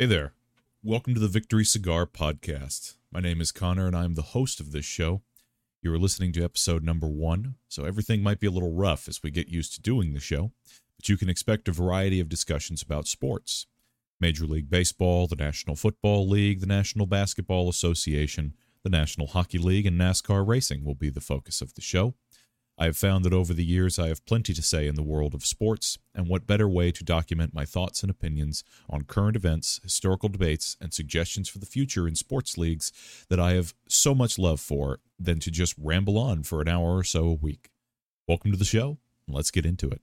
Hey there. Welcome to the Victory Cigar Podcast. My name is Conor and I'm the host of this show. You are listening to episode number one, so everything might be a little rough as we get used to doing the show, but you can expect a variety of discussions about sports Major League Baseball, the National Football League, the National Basketball Association, the National Hockey League, and NASCAR racing will be the focus of the show. I have found that over the years I have plenty to say in the world of sports, and what better way to document my thoughts and opinions on current events, historical debates, and suggestions for the future in sports leagues that I have so much love for than to just ramble on for an hour or so a week. Welcome to the show, and let's get into it.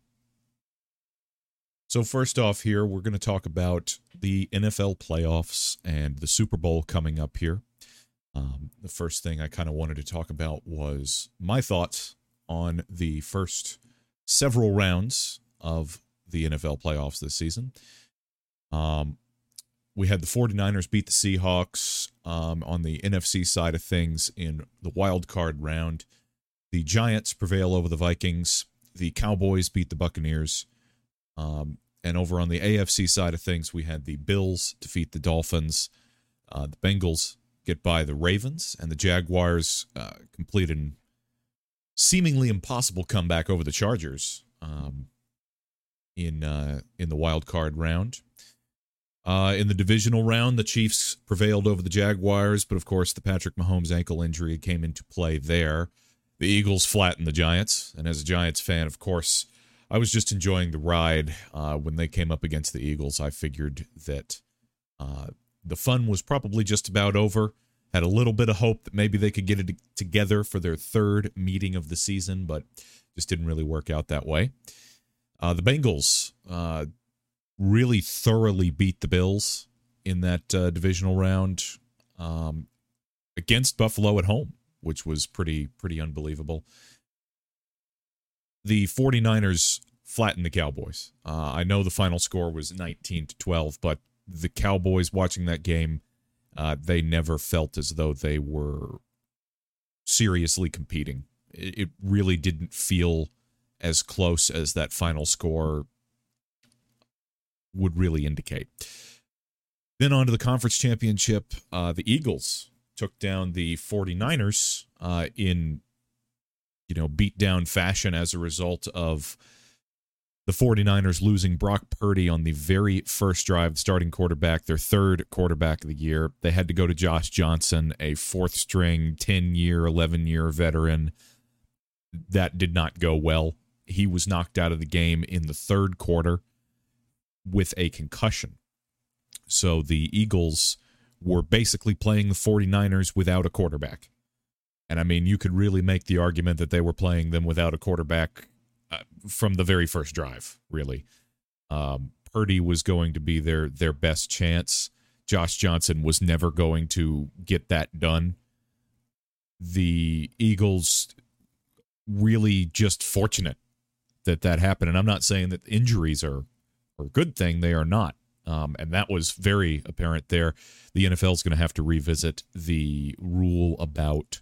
So, first off, here we're going to talk about the NFL playoffs and the Super Bowl coming up here. Um, the first thing I kind of wanted to talk about was my thoughts on the first several rounds of the NFL playoffs this season. Um, we had the 49ers beat the Seahawks um, on the NFC side of things in the wild card round. The Giants prevail over the Vikings. The Cowboys beat the Buccaneers. Um, and over on the AFC side of things, we had the Bills defeat the Dolphins. Uh, the Bengals get by the Ravens, and the Jaguars uh, complete an seemingly impossible comeback over the Chargers um, in uh, in the wild card round. Uh, in the divisional round, the Chiefs prevailed over the Jaguars, but of course, the Patrick Mahomes ankle injury came into play there. The Eagles flattened the Giants, and as a Giants fan, of course, I was just enjoying the ride uh, when they came up against the Eagles. I figured that uh, the fun was probably just about over had a little bit of hope that maybe they could get it together for their third meeting of the season, but just didn't really work out that way. Uh, the Bengals uh, really thoroughly beat the Bills in that uh, divisional round um, against Buffalo at home, which was pretty pretty unbelievable. The 49ers flattened the Cowboys. Uh, I know the final score was 19 to 12, but the Cowboys watching that game uh, they never felt as though they were seriously competing. It, really didn't feel as close as that final score would really indicate. Then on to the conference championship. Uh, the Eagles took down the 49ers uh, in, you know, beat down fashion as a result of the 49ers losing Brock Purdy on the very first drive, starting quarterback, their third quarterback of the year. They had to go to Josh Johnson, a fourth string, 10 year, 11 year veteran. That did not go well. He was knocked out of the game in the third quarter with a concussion. So the Eagles were basically playing the 49ers without a quarterback. And I mean, you could really make the argument that they were playing them without a quarterback uh, from the very first drive. Really, um, Purdy was going to be their their best chance. Josh Johnson was never going to get that done. The Eagles really just fortunate that that happened, and I'm not saying that injuries are are a good thing. They are not. Um, and that was very apparent there. The NFL is going to have to revisit the rule about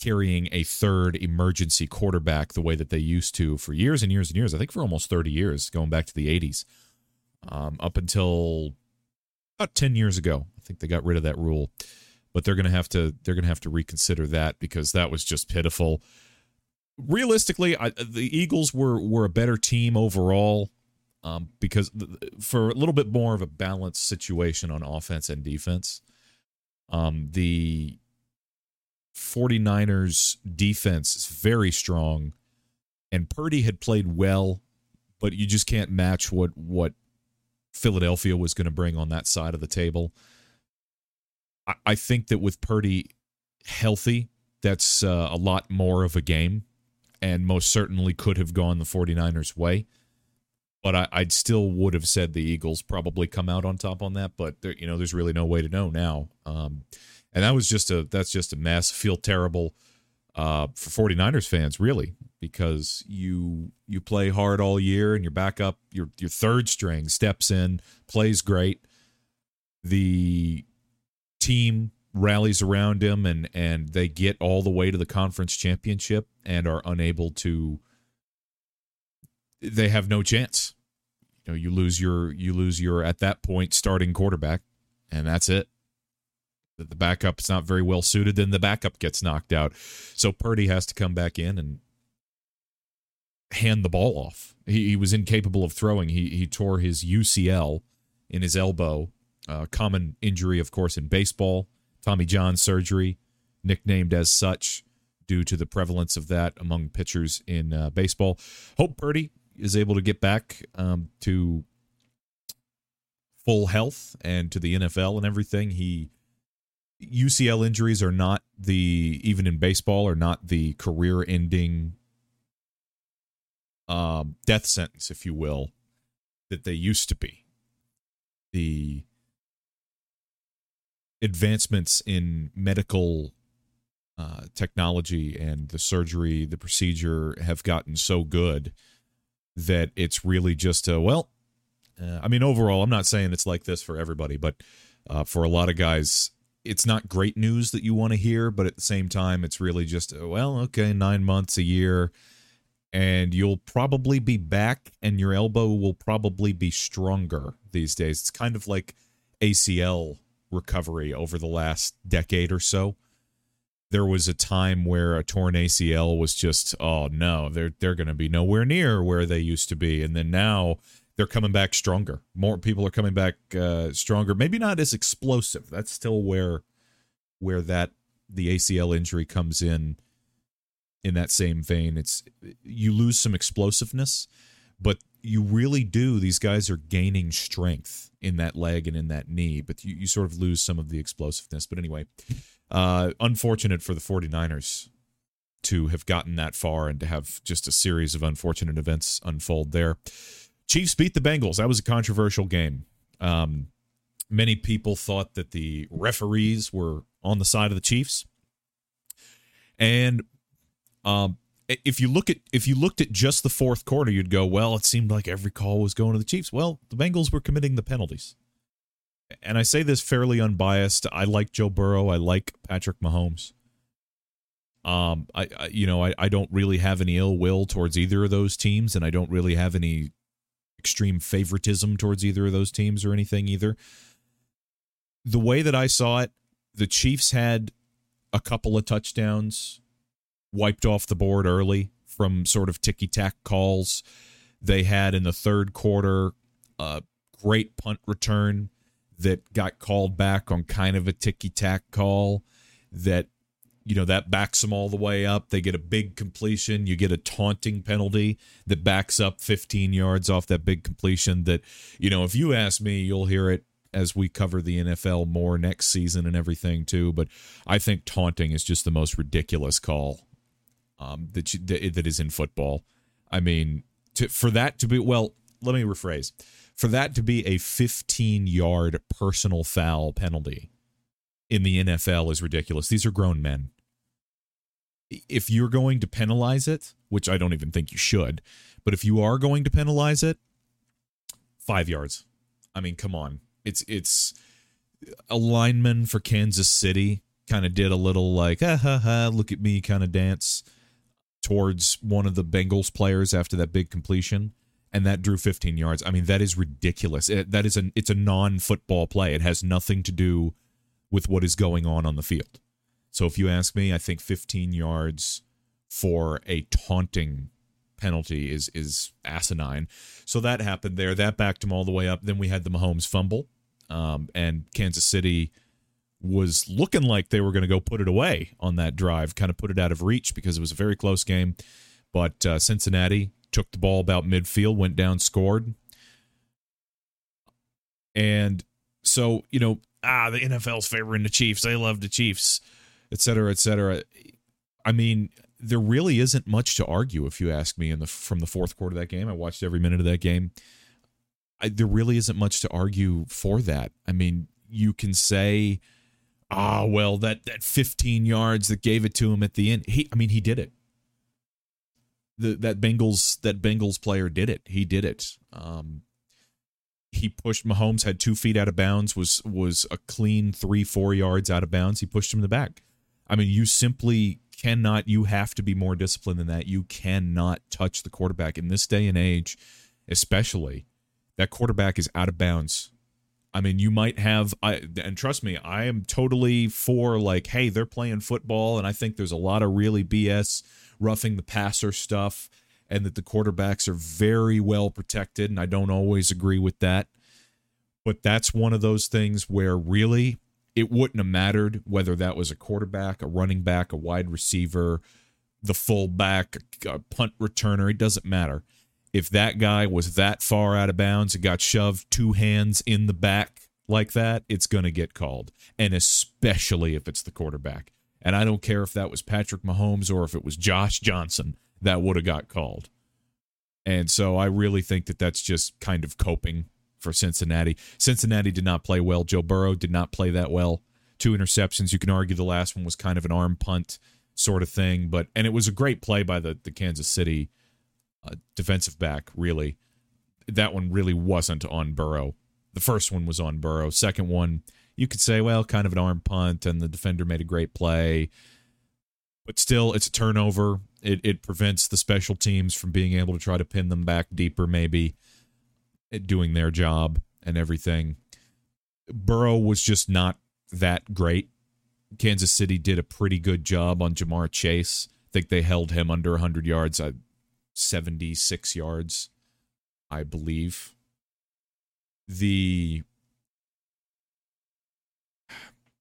carrying a third emergency quarterback the way that they used to for years and years and years. I think for almost 30 years, going back to the 80s, um, up until about 10 years ago. I think they got rid of that rule, but they're gonna have to they're gonna have to reconsider that because that was just pitiful. Realistically, I, the Eagles were were a better team overall um, because for a little bit more of a balanced situation on offense and defense. Um, the 49ers defense is very strong and Purdy had played well, but you just can't match what what Philadelphia was going to bring on that side of the table. I, I think that with Purdy healthy, that's uh, a lot more of a game and most certainly could have gone the 49ers way. But I, I still would have said the Eagles probably come out on top on that. But there, you know, there's really no way to know now. Um, and that was just a that's just a mess. Feel terrible uh, for 49ers fans, really, because you you play hard all year and your backup, your your third string steps in, plays great. The team rallies around him and and they get all the way to the conference championship and are unable to they have no chance. You know, you lose your you lose your at that point starting quarterback, and that's it. The, the backup's not very well suited, then the backup gets knocked out. So Purdy has to come back in and hand the ball off. He, he was incapable of throwing. He he tore his UCL in his elbow, uh, common injury, of course, in baseball. Tommy John surgery, nicknamed as such due to the prevalence of that among pitchers in uh, baseball. Hope Purdy is able to get back um, to full health and to the NFL and everything. He UCL injuries are not the even in baseball are not the career ending um, death sentence, if you will, that they used to be. The advancements in medical uh, technology and the surgery, the procedure have gotten so good that it's really just a well. Uh, I mean, overall, I'm not saying it's like this for everybody, but uh, for a lot of guys, it's not great news that you want to hear. But at the same time, it's really just oh, well, okay, nine months, a year and you'll probably be back and your elbow will probably be stronger these days. It's kind of like ACL recovery over the last decade or so. There was a time where a torn ACL was just, oh no, they're they're going to be nowhere near where they used to be, and then now they're coming back stronger. More people are coming back uh, stronger. Maybe not as explosive. That's still where where that the ACL injury comes in in that same vein. It's you lose some explosiveness, but you really do. These guys are gaining strength in that leg and in that knee, but you, you sort of lose some of the explosiveness. But anyway, uh, unfortunate for the 49ers to have gotten that far and to have just a series of unfortunate events unfold there. Chiefs beat the Bengals. That was a controversial game. Um, many people thought that the referees were on the side of the Chiefs. And um, if you look at if you looked at just the fourth quarter, you'd go, well, it seemed like every call was going to the Chiefs. Well, the Bengals were committing the penalties. And I say this fairly unbiased. I like Joe Burrow. I like Patrick Mahomes. Um, I, I you know I, I don't really have any ill will towards either of those teams, and I don't really have any extreme favoritism towards either of those teams or anything either. The way that I saw it, the Chiefs had a couple of touchdowns wiped off the board early from sort of ticky tack calls. They had in the third quarter a great punt return that got called back on kind of a ticky tack call that you know that backs them all the way up they get a big completion you get a taunting penalty that backs up 15 yards off that big completion that you know if you ask me you'll hear it as we cover the NFL more next season and everything too but I think taunting is just the most ridiculous call um, that, you, that that is in football. I mean, to, for that to be well, let me rephrase. For that to be a 15 yard personal foul penalty in the NFL is ridiculous. These are grown men. If you're going to penalize it, which I don't even think you should, but if you are going to penalize it, five yards. I mean, come on. It's it's a lineman for Kansas City kind of did a little like ha ha ha look at me kind of dance towards one of the Bengals players after that big completion and that drew 15 yards. I mean, that is ridiculous. It, that is an it's a non-football play. It has nothing to do with what is going on on the field. So if you ask me, I think 15 yards for a taunting penalty is is asinine. So that happened there. That backed him all the way up. Then we had the Mahomes fumble, um, and Kansas City was looking like they were going to go put it away on that drive, kind of put it out of reach because it was a very close game. But uh, Cincinnati took the ball about midfield, went down, scored. And so, you know, ah, the NFL's favoring the Chiefs. They love the Chiefs, et cetera, et cetera. I mean, there really isn't much to argue if you ask me in the from the fourth quarter of that game. I watched every minute of that game. I, there really isn't much to argue for that. I mean, you can say ah, well, that that 15 yards that gave it to him at the end. He, I mean, he did it. The that Bengals that Bengals player did it. He did it. Um, he pushed Mahomes had two feet out of bounds. Was was a clean three four yards out of bounds. He pushed him in the back. I mean, you simply cannot. You have to be more disciplined than that. You cannot touch the quarterback in this day and age, especially that quarterback is out of bounds. I mean, you might have, I and trust me, I am totally for like, hey, they're playing football, and I think there's a lot of really BS roughing the passer stuff, and that the quarterbacks are very well protected, and I don't always agree with that. But that's one of those things where really it wouldn't have mattered whether that was a quarterback, a running back, a wide receiver, the fullback, a punt returner. It doesn't matter. If that guy was that far out of bounds and got shoved two hands in the back like that, it's going to get called. And especially if it's the quarterback. And I don't care if that was Patrick Mahomes or if it was Josh Johnson, that would have got called. And so I really think that that's just kind of coping for Cincinnati. Cincinnati did not play well. Joe Burrow did not play that well. Two interceptions. You can argue the last one was kind of an arm punt sort of thing, but and it was a great play by the the Kansas City uh, defensive back. Really, that one really wasn't on Burrow. The first one was on Burrow. Second one, you could say, well, kind of an arm punt, and the defender made a great play, but still, it's a turnover. It it prevents the special teams from being able to try to pin them back deeper, maybe at doing their job and everything. Burrow was just not that great. Kansas City did a pretty good job on Ja'Marr Chase. I think they held him under 100 yards, uh, 76 yards, I believe. The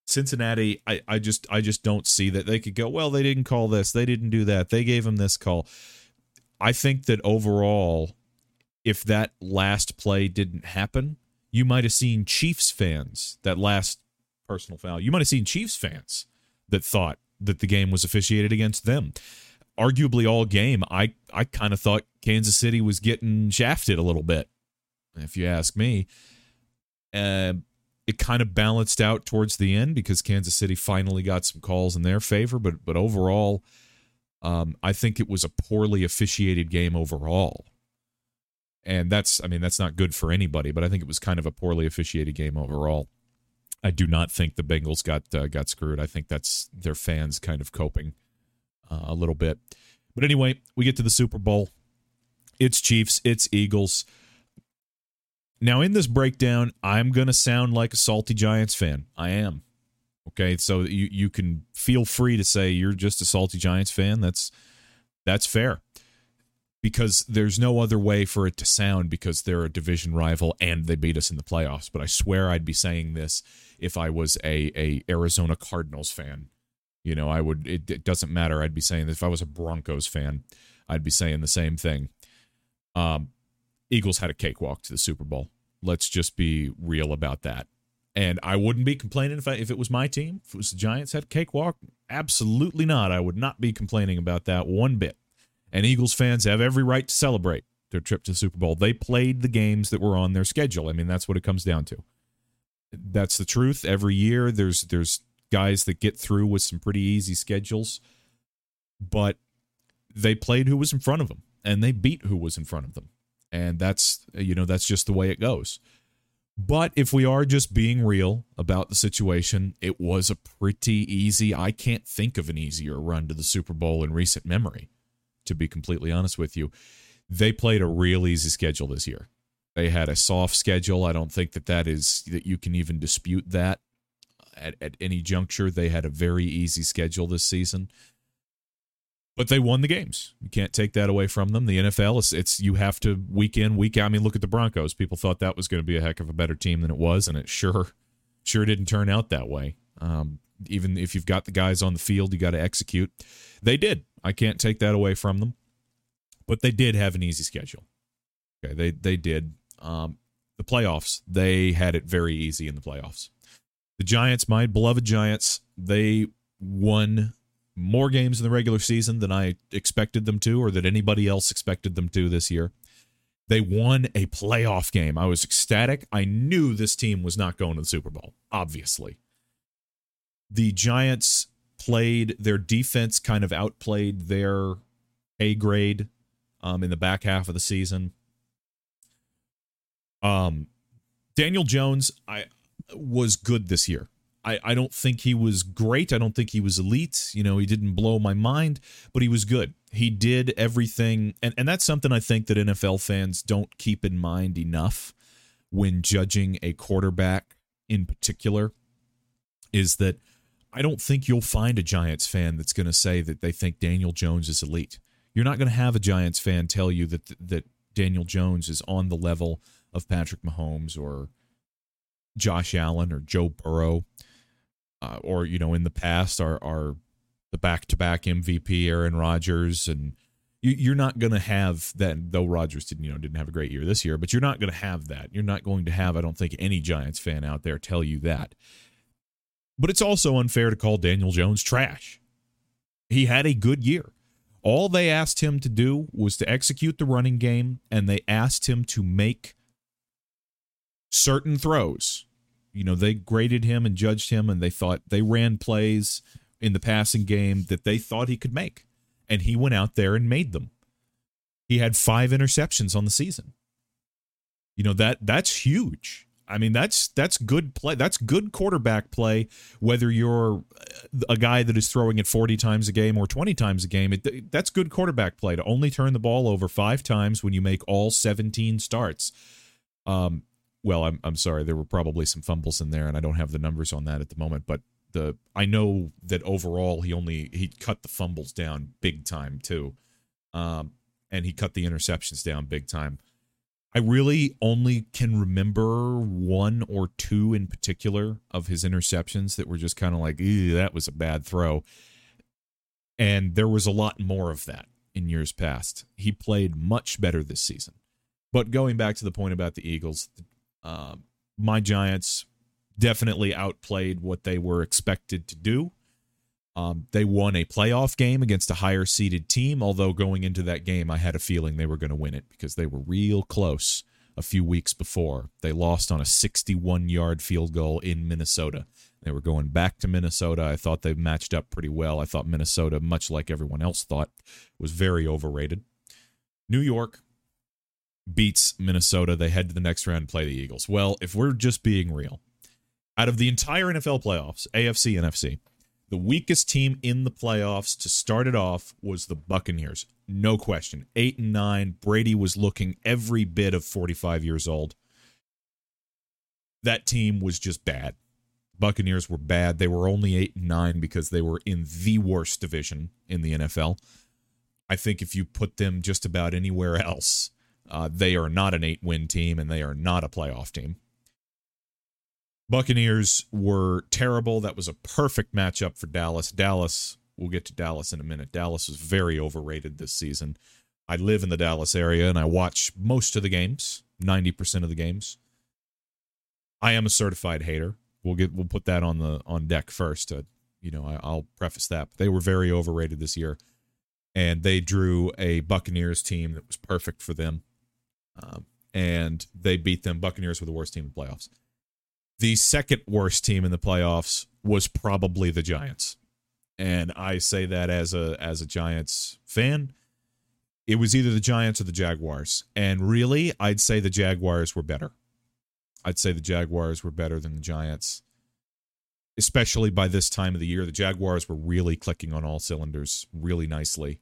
Cincinnati, I, I just I just don't see that they could go, well, they didn't call this, they didn't do that, they gave him this call. I think that overall if that last play didn't happen, you might have seen Chiefs fans, that last personal foul, you might have seen Chiefs fans that thought that the game was officiated against them. Arguably, all game, I, I kind of thought Kansas City was getting shafted a little bit, if you ask me. Uh, it kind of balanced out towards the end because Kansas City finally got some calls in their favor, but but overall, um, I think it was a poorly officiated game overall and that's I mean that's not good for anybody. But I think it was kind of a poorly officiated game overall. I do not think the Bengals got uh, got screwed. I think that's their fans kind of coping uh, a little bit. But anyway, we get to the Super Bowl. It's Chiefs. It's Eagles. Now in this breakdown, I'm gonna sound like a salty Giants fan. I am. Okay, so you you can feel free to say you're just a salty Giants fan. That's that's fair because there's no other way for it to sound because they're a division rival and they beat us in the playoffs. But I swear I'd be saying this if I was a a Arizona Cardinals fan. You know, I would. It, it doesn't matter. I'd be saying this if I was a Broncos fan. I'd be saying the same thing. Um, Eagles had a cakewalk to the Super Bowl. Let's just be real about that. And I wouldn't be complaining if I, if it was my team. If it was the Giants had a cakewalk, absolutely not. I would not be complaining about that one bit and Eagles fans have every right to celebrate their trip to the Super Bowl. They played the games that were on their schedule. I mean, that's what it comes down to. That's the truth. Every year there's there's guys that get through with some pretty easy schedules, but they played who was in front of them and they beat who was in front of them. And that's you know, that's just the way it goes. But if we are just being real about the situation, it was a pretty easy. I can't think of an easier run to the Super Bowl in recent memory to be completely honest with you. They played a real easy schedule this year. They had a soft schedule. I don't think that that is that you can even dispute that at, at any juncture. They had a very easy schedule this season. But they won the games. You can't take that away from them. The NFL is it's you have to week in, week out. I mean, look at the Broncos. People thought that was going to be a heck of a better team than it was, and it sure sure didn't turn out that way. Um, even if you've got the guys on the field, you got to execute. They did. I can't take that away from them. But they did have an easy schedule. Okay, they they did. Um, the playoffs, they had it very easy in the playoffs. The Giants, my beloved Giants, they won more games in the regular season than I expected them to, or that anybody else expected them to this year. They won a playoff game. I was ecstatic. I knew this team was not going to the Super Bowl, obviously. The Giants played their defense kind of outplayed their A grade um, in the back half of the season. Um, Daniel Jones, I was good this year. I, I don't think he was great. I don't think he was elite. You know, he didn't blow my mind, but he was good. He did everything, and, and that's something I think that NFL fans don't keep in mind enough. when judging a quarterback in particular is that I don't think you'll find a Giants fan that's going to say that they think Daniel Jones is elite. You're not going to have a Giants fan tell you that that Daniel Jones is on the level of Patrick Mahomes or Josh Allen or Joe Burrow, uh, or you know, in the past, are are the back-to-back MVP Aaron Rodgers, and you, are not going to have that. Though Rodgers didn't, you know, didn't have a great year this year, but you're not going to have that. You're not going to have, I don't think, any Giants fan out there tell you that. But it's also unfair to call Daniel Jones trash. He had a good year. All they asked him to do was to execute the running game, and they asked him to make certain throws. You know, they graded him and judged him, and they thought they ran plays in the passing game that they thought he could make. And he went out there and made them. He had five interceptions on the season. You know, that that's huge. I mean, that's that's good play. That's good quarterback play. Whether you're a guy that is throwing it 40 times a game or 20 times a game, it, that's good quarterback play to only turn the ball over five times when you make all 17 starts. Um, well, I'm I'm sorry, there were probably some fumbles in there, and I don't have the numbers on that at the moment. But the I know that overall he only he cut the fumbles down big time too, um, and he cut the interceptions down big time. I really only can remember one or two in particular of his interceptions that were just kind of like, that was a bad throw. And there was a lot more of that in years past. He played much better this season. But going back to the point about the Eagles, uh, my Giants definitely outplayed what they were expected to do. Um, they won a playoff game against a higher seeded team, although going into that game, I had a feeling they were going to win it because they were real close a few weeks before. They lost on a 61 yard field goal in Minnesota. They were going back to Minnesota. I thought they matched up pretty well. I thought Minnesota, much like everyone else thought, was very overrated. New York beats Minnesota. They head to the next round and play the Eagles. Well, if we're just being real, out of the entire NFL playoffs, AFC, NFC, the weakest team in the playoffs to start it off was the Buccaneers. No question. 8 and 9. Brady was looking every bit of 45 years old. That team was just bad. Buccaneers were bad. They were only 8 and 9 because they were in the worst division in the NFL. I think if you put them just about anywhere else, uh, they are not an eight win team and they are not a playoff team. Buccaneers were terrible. That was a perfect matchup for Dallas. Dallas, we'll get to Dallas in a minute. Dallas was very overrated this season. I live in the Dallas area and I watch most of the games, 90% of the games. I am a certified hater. We'll get we'll put that on the on deck first. To, you know, I, will preface that. They were very overrated this year, and they drew a Buccaneers team that was perfect for them, um, and they beat them. Buccaneers were the worst team in the playoffs. The second worst team in the playoffs was probably the Giants. And I say that as a as a Giants fan. It was either the Giants or the Jaguars. And really, I'd say the Jaguars were better. I'd say the Jaguars were better than the Giants. Especially by this time of the year, the Jaguars were really clicking on all cylinders really nicely.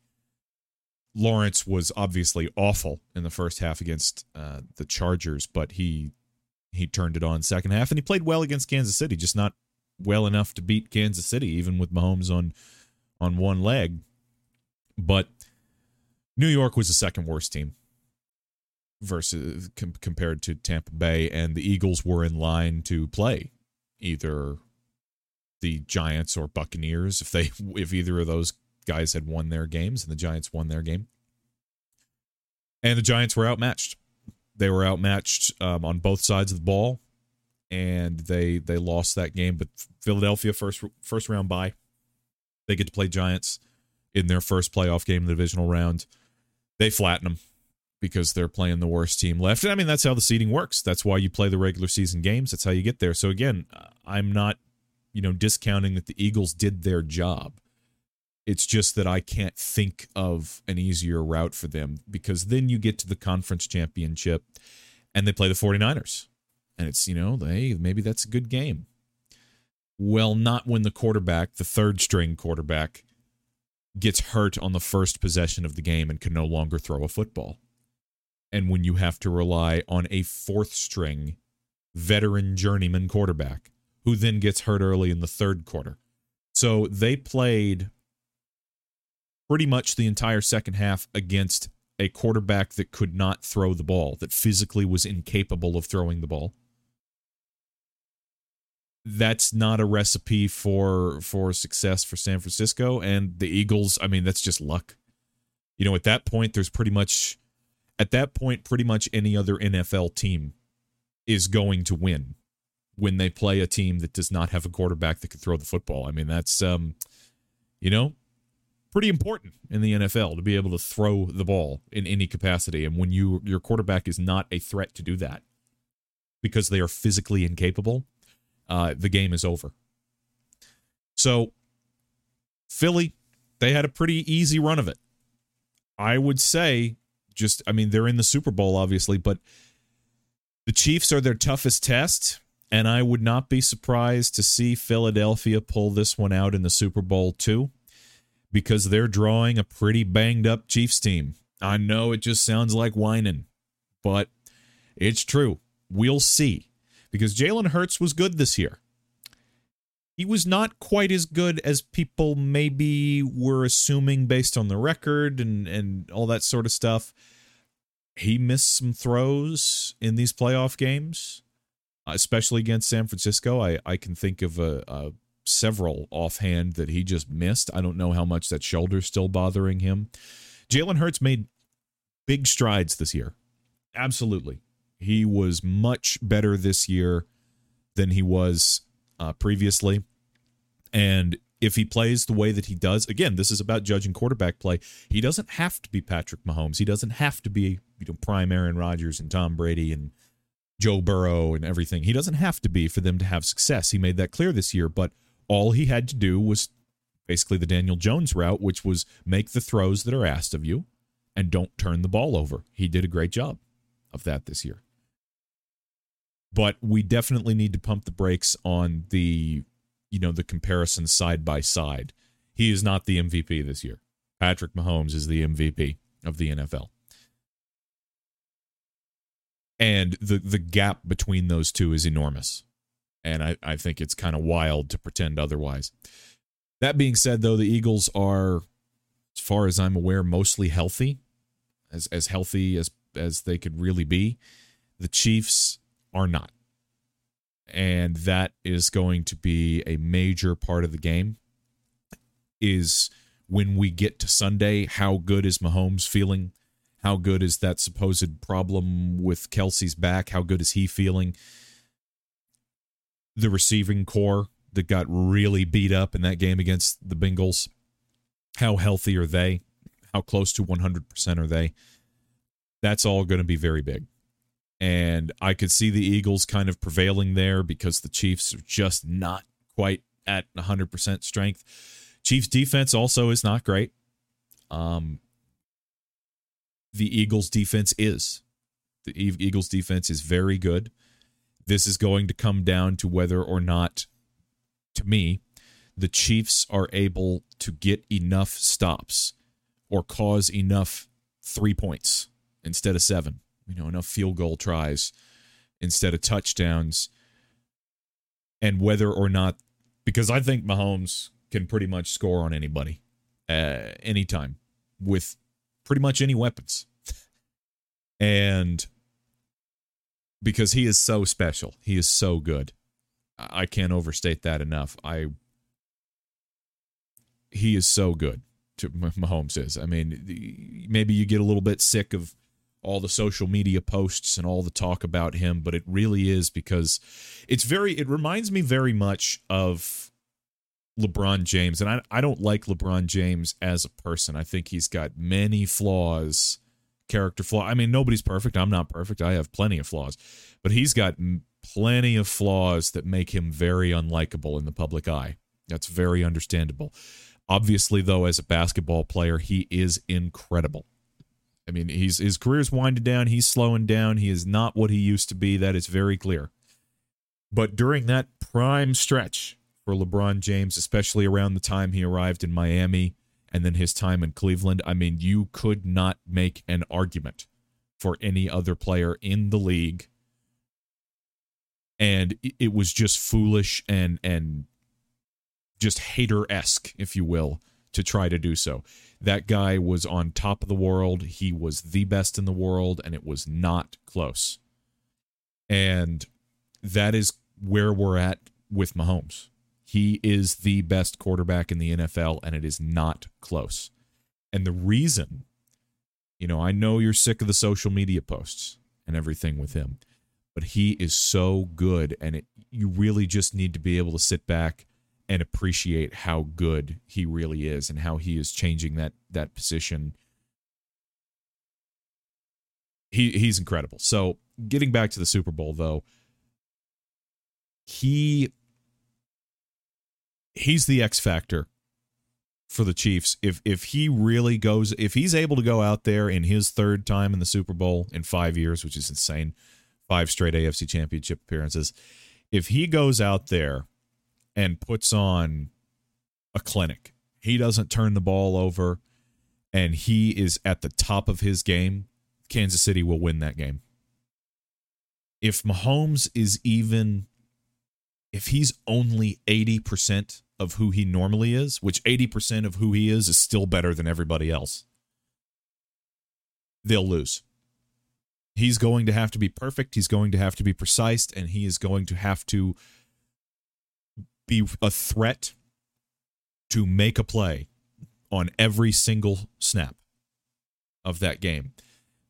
Lawrence was obviously awful in the first half against uh, the Chargers, but he he turned it on second half and he played well against Kansas City, just not well enough to beat Kansas City, even with Mahomes on on one leg. But New York was the second worst team versus com- compared to Tampa Bay, and the Eagles were in line to play either the Giants or Buccaneers if they if either of those guys had won their games and the Giants won their game. And the Giants were outmatched. They were outmatched um, on both sides of the ball, and they they lost that game. But Philadelphia first first round bye, they get to play Giants in their first playoff game in the divisional round. They flatten them because they're playing the worst team left. I mean, that's how the seeding works. That's why you play the regular season games. That's how you get there. So again, I'm not, you know, discounting that the Eagles did their job. It's just that I can't think of an easier route for them because then you get to the conference championship and they play the 49ers. And it's, you know, they maybe that's a good game. Well, not when the quarterback, the third string quarterback, gets hurt on the first possession of the game and can no longer throw a football. And when you have to rely on a fourth string veteran journeyman quarterback who then gets hurt early in the third quarter. So they played pretty much the entire second half against a quarterback that could not throw the ball, that physically was incapable of throwing the ball. That's not a recipe for for success for San Francisco and the Eagles. I mean, that's just luck. You know, at that point, there's pretty much at that point, pretty much any other NFL team is going to win when they play a team that does not have a quarterback that can throw the football. I mean, that's um, you know, pretty important in the NFL to be able to throw the ball in any capacity. And when you your quarterback is not a threat to do that because they are physically incapable, uh, the game is over. So Philly, they had a pretty easy run of it. I would say just I mean, they're in the Super Bowl, obviously, but the Chiefs are their toughest test. And I would not be surprised to see Philadelphia pull this one out in the Super Bowl, too because they're drawing a pretty banged up Chiefs team. I know it just sounds like whining, but it's true. We'll see. Because Jalen Hurts was good this year. He was not quite as good as people maybe were assuming based on the record and, and all that sort of stuff. He missed some throws in these playoff games, especially against San Francisco. I, I can think of a, a several offhand that he just missed. I don't know how much that shoulder's still bothering him. Jalen Hurts made big strides this year. Absolutely. He was much better this year than he was uh, previously. And if he plays the way that he does, again, this is about judging quarterback play. He doesn't have to be Patrick Mahomes. He doesn't have to be you know prime Aaron Rodgers and Tom Brady and Joe Burrow and everything. He doesn't have to be for them to have success. He made that clear this year, but all he had to do was basically the Daniel Jones route, which was make the throws that are asked of you and don't turn the ball over. He did a great job of that this year. But we definitely need to pump the brakes on the, you know, the comparison side by side. He is not the MVP this year. Patrick Mahomes is the MVP of the NFL. And the the gap between those two is enormous and I, I think it's kind of wild to pretend otherwise. That being said, though, the Eagles are, as far as I'm aware, mostly healthy, as as healthy as as they could really be. The Chiefs are not, and that is going to be a major part of the game. Is when we get to Sunday, how good is Mahomes feeling? How good is that supposed problem with Kelce's back? How good is he feeling? The receiving corps that got really beat up in that game against the Bengals. How healthy are they? How close to 100% are they? That's all going to be very big. And I could see the Eagles kind of prevailing there because the Chiefs are just not quite at 100% strength. Chiefs defense also is not great. Um, the Eagles defense is. The Eagles defense is very good. This is going to come down to whether or not, to me, the Chiefs are able to get enough stops or cause enough three points instead of seven. You know, enough field goal tries instead of touchdowns. And whether or not, because I think Mahomes can pretty much score on anybody uh, anytime with pretty much any weapons. and because he is so special. He is so good. I can't overstate that enough. I he is so good. To Mahomes is. I mean, maybe you get a little bit sick of all the social media posts and all the talk about him, but it really is because it's very. It reminds me very much of LeBron James, and I I don't like LeBron James as a person. I think he's got many flaws character flaw. I mean, nobody's perfect. I'm not perfect. I have plenty of flaws, but he's got plenty of flaws that make him very unlikable in the public eye. That's very understandable. Obviously, though, as a basketball player, he is incredible. I mean, he's his career's winding down. He's slowing down. He is not what he used to be. That is very clear. But during that prime stretch for LeBron James, especially around the time he arrived in Miami, and then his time in Cleveland, I mean, you could not make an argument for any other player in the league and it was just foolish and and just hater esque, if you will, to try to do so. That guy was on top of the world. He was the best in the world, and it was not close. And that is where we're at with Mahomes. He is the best quarterback in the NFL, and it is not close. And the reason, you know, I know you're sick of the social media posts and everything with him, but he is so good, and it, you really just need to be able to sit back and appreciate how good he really is and how he is changing that that position. He he's incredible. So getting back to the Super Bowl though, he he's the X factor for the Chiefs. If if he really goes if he's able to go out there in his third time in the Super Bowl in 5 years, which is insane, five straight AFC championship appearances. If he goes out there and puts on a clinic. He doesn't turn the ball over and he is at the top of his game. Kansas City will win that game. If Mahomes is even if he's only 80% of who he normally is, which 80% of who he is is still better than everybody else, they'll lose. He's going to have to be perfect. He's going to have to be precise, and he is going to have to be a threat to make a play on every single snap of that game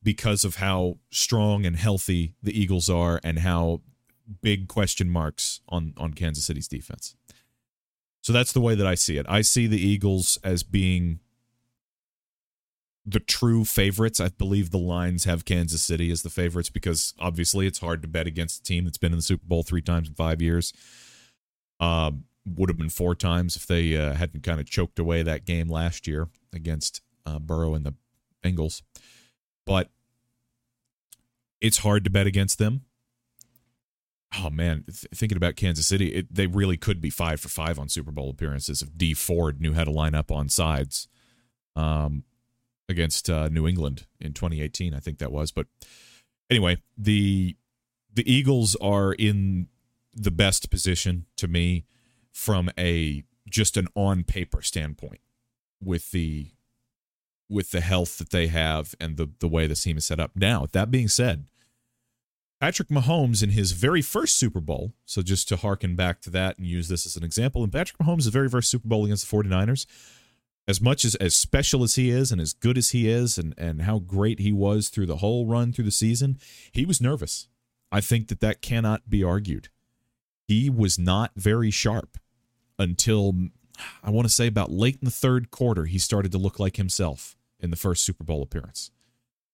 because of how strong and healthy the Eagles are and how big question marks on on Kansas City's defense. So that's the way that I see it. I see the Eagles as being the true favorites. I believe the lines have Kansas City as the favorites because obviously it's hard to bet against a team that's been in the Super Bowl 3 times in 5 years. Uh, would have been four times if they uh, hadn't kind of choked away that game last year against uh, Burrow and the Bengals. But it's hard to bet against them. Oh man, th- thinking about Kansas City, it, they really could be five for five on Super Bowl appearances if Dee Ford knew how to line up on sides um, against uh, New England in 2018. I think that was. But anyway, the the Eagles are in the best position to me from a just an on paper standpoint with the with the health that they have and the the way the team is set up. Now, that being said, Patrick Mahomes in his very first Super Bowl, so just to harken back to that and use this as an example, in Patrick Mahomes' very first Super Bowl against the 49ers, as much as as special as he is and as good as he is and and how great he was through the whole run through the season, he was nervous. I think that that cannot be argued he was not very sharp until I want to say about late in the third quarter. He started to look like himself in the first Super Bowl appearance.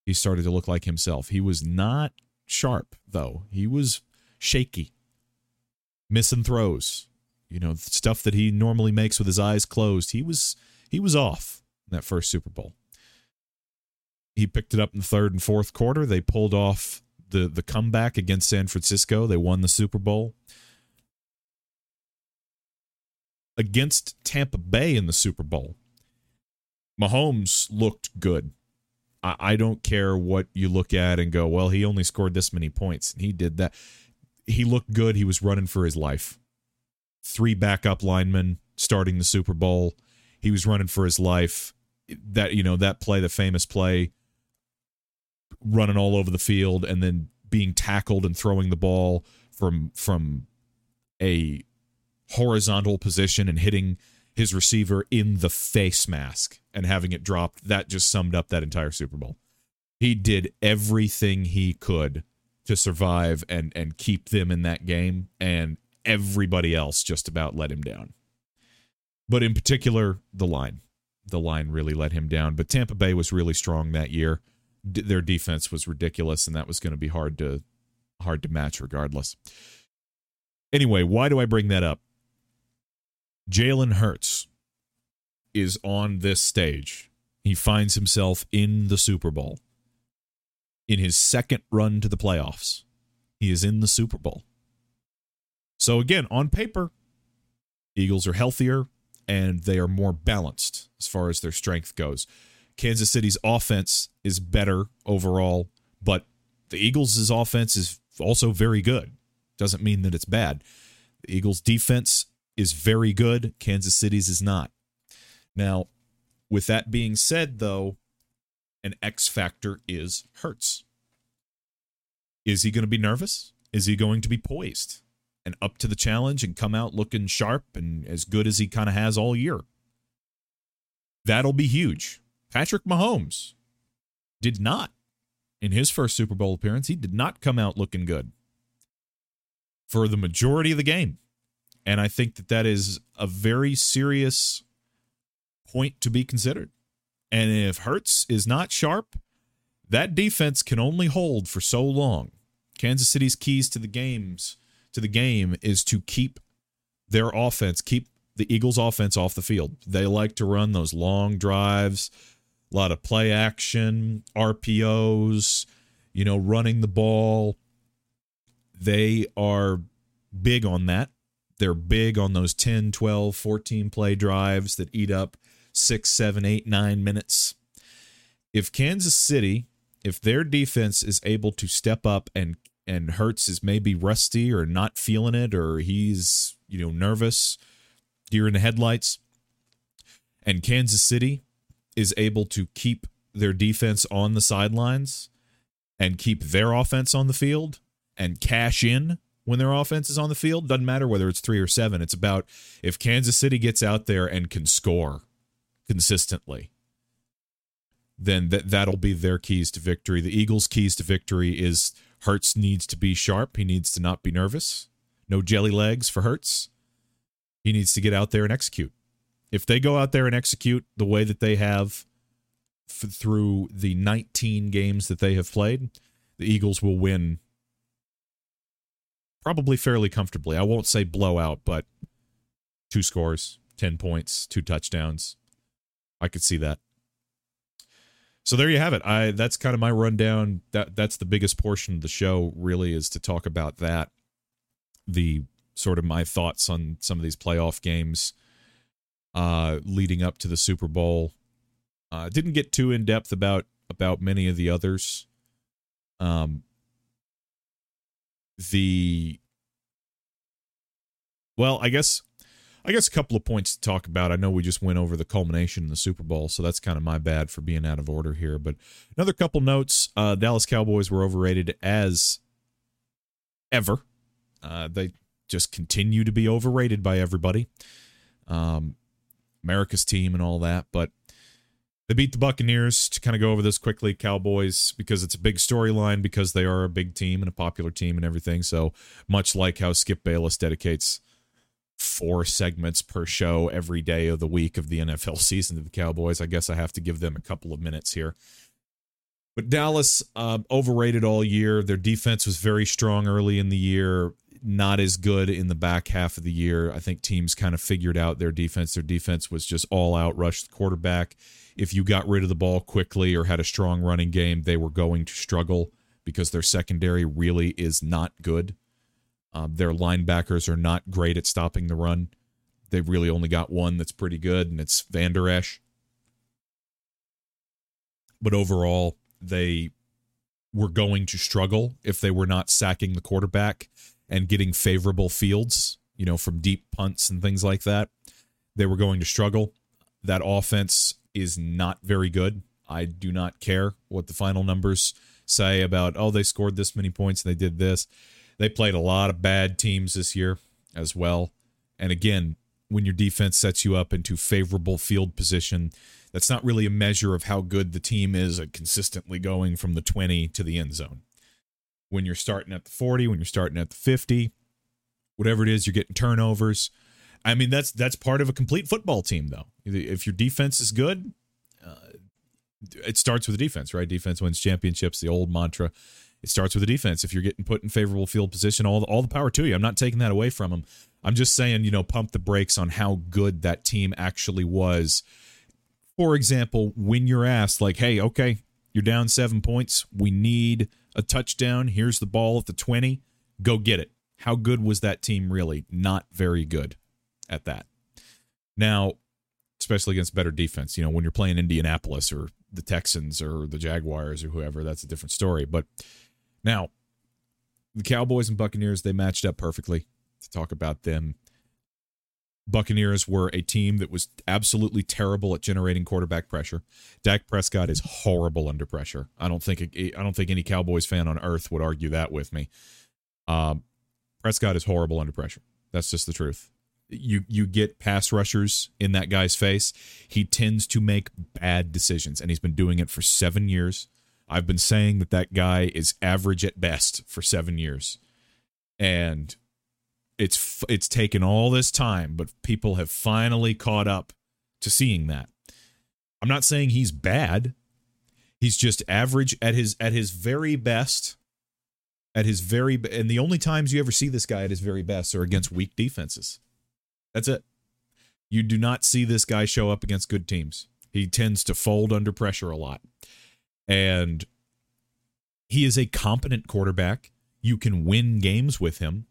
He started to look like himself. He was not sharp, though. He was shaky, missing throws. You know, stuff that he normally makes with his eyes closed. He was he was off in that first Super Bowl. He picked it up in the third and fourth quarter. They pulled off the the comeback against San Francisco. They won the Super Bowl against Tampa Bay in the Super Bowl, Mahomes looked good. I, I don't care what you look at and go, well, he only scored this many points. And he did that. He looked good. He was running for his life. Three backup linemen starting the Super Bowl. He was running for his life. That, you know, that play, the famous play, running all over the field and then being tackled and throwing the ball from from a horizontal position and hitting his receiver in the face mask and having it dropped. That just summed up that entire Super Bowl. He did everything he could to survive and and keep them in that game and everybody else just about let him down. But in particular, the line. The line really let him down, but Tampa Bay was really strong that year. D- their defense was ridiculous and that was going to be hard to hard to match regardless. Anyway, why do I bring that up? Jalen Hurts is on this stage. He finds himself in the Super Bowl. In his second run to the playoffs, he is in the Super Bowl. So, again, on paper, Eagles are healthier and they are more balanced as far as their strength goes. Kansas City's offense is better overall, but the Eagles' offense is also very good. Doesn't mean that it's bad. The Eagles' defense is very good. Kansas City's is not. Now, with that being said, though, an X factor is Hurts. Is he going to be nervous? Is he going to be poised and up to the challenge and come out looking sharp and as good as he kind of has all year? That'll be huge. Patrick Mahomes did not in his first Super Bowl appearance. He did not come out looking good for the majority of the game. And I think that that is a very serious point to be considered. And if Hurts is not sharp, that defense can only hold for so long. Kansas City's keys to the games to the game is to keep their offense, keep the Eagles offense off the field. They like to run those long drives, a lot of play action, RPOs, you know, running the ball. They are big on that. They're big on those 10, 12, 14 play drives that eat up six, seven, eight, nine minutes. If Kansas City, if their defense is able to step up and and Hurts is maybe rusty or not feeling it or he's you know nervous, deer in the headlights, and Kansas City is able to keep their defense on the sidelines and keep their offense on the field and cash in when their offense is on the field. Doesn't matter whether it's three or seven. It's about if Kansas City gets out there and can score consistently, then that that'll be their keys to victory. The Eagles' keys to victory is Hurts needs to be sharp. He needs to not be nervous. No jelly legs for Hurts. He needs to get out there and execute. If they go out there and execute the way that they have f- through the 19 games that they have played, the Eagles will win probably fairly comfortably. I won't say blowout, but two scores, 10 points, two touchdowns. I could see that. So there you have it. I that's kind of my rundown. That that's the biggest portion of the show really is to talk about that. The sort of my thoughts on some of these playoff games uh leading up to the Super Bowl. Uh didn't get too in depth about about many of the others. Um the well, I guess I guess a couple of points to talk about. I know we just went over the culmination in the Super Bowl, so that's kind of my bad for being out of order here. But another couple notes: uh, Dallas Cowboys were overrated as ever. Uh, they just continue to be overrated by everybody. Um, America's team and all that, but they beat the Buccaneers to kind of go over this quickly. Cowboys because it's a big storyline because they are a big team and a popular team and everything. So much like how Skip Bayless dedicates four segments per show every day of the week of the NFL season to the Cowboys. I guess I have to give them a couple of minutes here. But Dallas, uh, overrated all year. Their defense was very strong early in the year, not as good in the back half of the year. I think teams kind of figured out their defense. Their defense was just all out, rush the quarterback. If you got rid of the ball quickly or had a strong running game, they were going to struggle because their secondary really is not good. Um, their linebackers are not great at stopping the run. They've really only got one that's pretty good, and it's Vander Esch. But overall, they were going to struggle if they were not sacking the quarterback and getting favorable fields, you know, from deep punts and things like that. They were going to struggle. That offense is not very good. I do not care what the final numbers say about, oh, they scored this many points and they did this. They played a lot of bad teams this year as well. And again, when your defense sets you up into favorable field position, that's not really a measure of how good the team is at consistently going from the 20 to the end zone. When you're starting at the 40, when you're starting at the 50, whatever it is, you're getting turnovers. I mean, that's that's part of a complete football team, though. If your defense is good, uh, it starts with the defense, right? Defense wins championships. The old mantra. It starts with the defense. If you're getting put in favorable field position, all the, all the power to you. I'm not taking that away from them. I'm just saying, you know, pump the brakes on how good that team actually was. For example, when you're asked, like, hey, okay, you're down seven points. We need a touchdown. Here's the ball at the 20. Go get it. How good was that team really? Not very good at that. Now, especially against better defense, you know, when you're playing Indianapolis or the Texans or the Jaguars or whoever, that's a different story. But now, the Cowboys and Buccaneers, they matched up perfectly to talk about them. Buccaneers were a team that was absolutely terrible at generating quarterback pressure. Dak Prescott is horrible under pressure. I don't think I don't think any Cowboys fan on earth would argue that with me. Um, Prescott is horrible under pressure. That's just the truth. You you get pass rushers in that guy's face. He tends to make bad decisions, and he's been doing it for seven years. I've been saying that that guy is average at best for seven years, and it's it's taken all this time, but people have finally caught up to seeing that. I'm not saying he's bad. He's just average at his at his very best. At his very and the only times you ever see this guy at his very best are against weak defenses. That's it. You do not see this guy show up against good teams. He tends to fold under pressure a lot. And he is a competent quarterback. You can win games with him.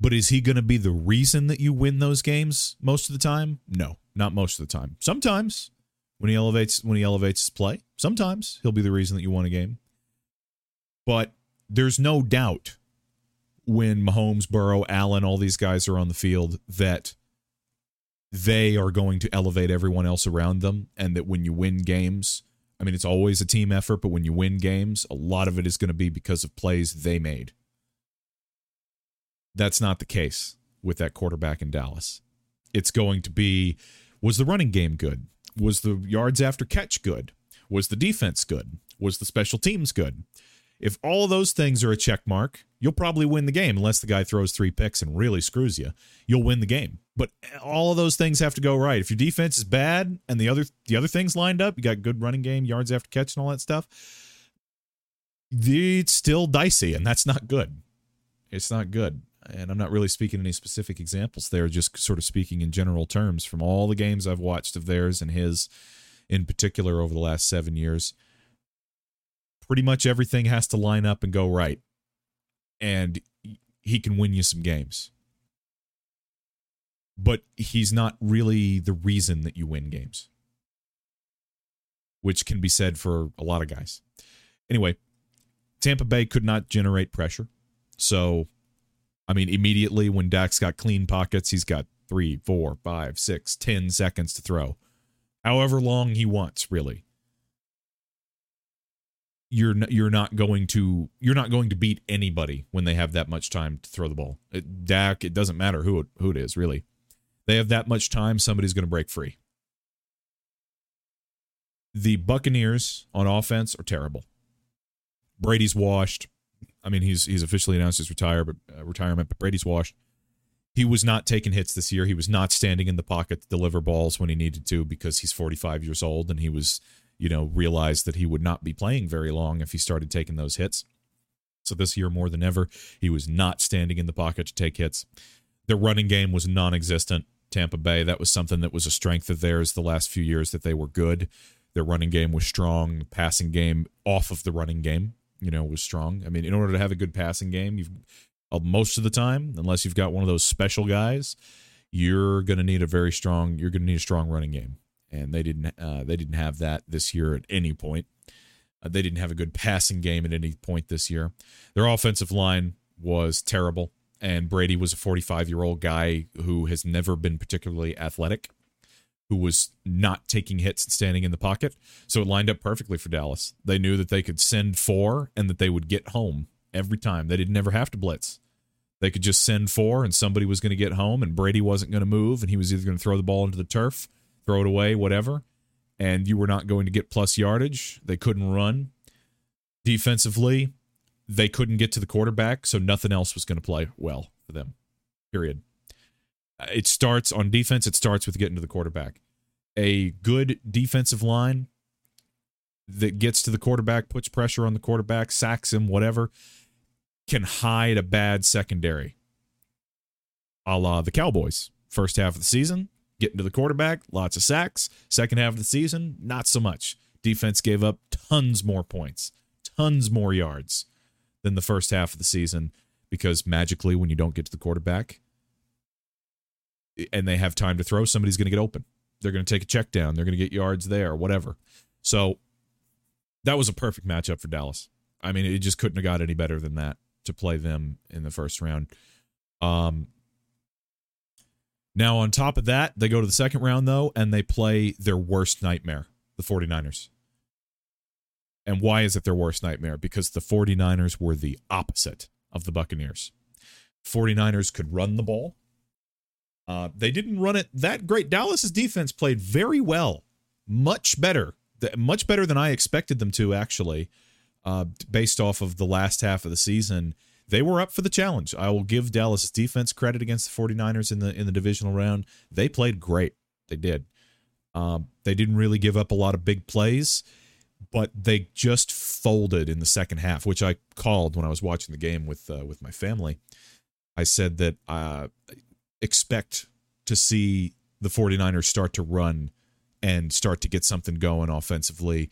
But is he going to be the reason that you win those games most of the time? No, not most of the time. Sometimes when he elevates when he elevates his play, sometimes he'll be the reason that you won a game. But there's no doubt when Mahomes, Burrow, Allen, all these guys are on the field that they are going to elevate everyone else around them and that when you win games, I mean it's always a team effort, but when you win games, a lot of it is going to be because of plays they made. That's not the case with that quarterback in Dallas. It's going to be was the running game good? Was the yards after catch good? Was the defense good? Was the special teams good? If all those things are a check mark, you'll probably win the game unless the guy throws three picks and really screws you. You'll win the game. But all of those things have to go right. If your defense is bad and the other the other things lined up, you got good running game, yards after catch and all that stuff, it's still dicey and that's not good. It's not good and I'm not really speaking any specific examples there, just sort of speaking in general terms from all the games I've watched of theirs and his in particular over the last seven years. Pretty much everything has to line up and go right. And he can win you some games. But he's not really the reason that you win games, which can be said for a lot of guys. Anyway, Tampa Bay could not generate pressure. So I mean, immediately when Dak's got clean pockets, he's got three, four, five, six, ten seconds to throw. However long he wants, really. You're you're not going to you're not going to beat anybody when they have that much time to throw the ball. It, Dak, it doesn't matter who it, who it is, really. They have that much time, somebody's going to break free. The Buccaneers on offense are terrible. Brady's washed. I mean, he's he's officially announced his retire, but, uh, retirement, but Brady's washed. He was not taking hits this year. He was not standing in the pocket to deliver balls when he needed to because he's 45 years old and he was, you know, realized that he would not be playing very long if he started taking those hits. So this year, more than ever, he was not standing in the pocket to take hits. The running game was non existent. Tampa Bay, that was something that was a strength of theirs the last few years that they were good. Their running game was strong, passing game off of the running game you know, was strong. I mean, in order to have a good passing game, you've uh, most of the time, unless you've got one of those special guys, you're going to need a very strong. You're going to need a strong running game, and they didn't. Uh, they didn't have that this year at any point. Uh, they didn't have a good passing game at any point this year. Their offensive line was terrible, and Brady was a 45 year old guy who has never been particularly athletic who was not taking hits and standing in the pocket. So it lined up perfectly for Dallas. They knew that they could send four and that they would get home every time. They didn't ever have to blitz. They could just send four and somebody was going to get home and Brady wasn't going to move and he was either going to throw the ball into the turf, throw it away, whatever. And you were not going to get plus yardage. They couldn't run. Defensively, they couldn't get to the quarterback, so nothing else was going to play well for them. Period uh, it starts on defense, it starts with getting to the quarterback. A good defensive line that gets to the quarterback, puts pressure on the quarterback, sacks him, whatever, can hide a bad secondary. A la the Cowboys. First half of the season, getting to the quarterback, lots of sacks. Second half of the season, not so much. Defense gave up tons more points, tons more yards than the first half of the season because magically, when you don't get to the quarterback, and they have time to throw, somebody's going to get open. They're going to take a check down. They're going to get yards there, whatever. So that was a perfect matchup for Dallas. I mean, it just couldn't have got any better than that. to play them in the first round. Um, now, on top of that, they go to the second round, though, and they play their worst nightmare, the 49ers. And why is it their worst nightmare? Because the 49ers were the opposite of the Buccaneers. 49ers could run the ball. Uh, they didn't run it that great. Dallas's defense played very well, much better, much better than I expected them to, actually, uh, based off of the last half of the season they were up for the challenge. I will give Dallas defense credit against the 49ers in the in the divisional round. They played great. They did. Um, they didn't really give up a lot of big plays, but they just folded in the second half, which I called when I was watching the game with uh, with my family. I said that uh, expect to see the 49ers start to run and start to get something going offensively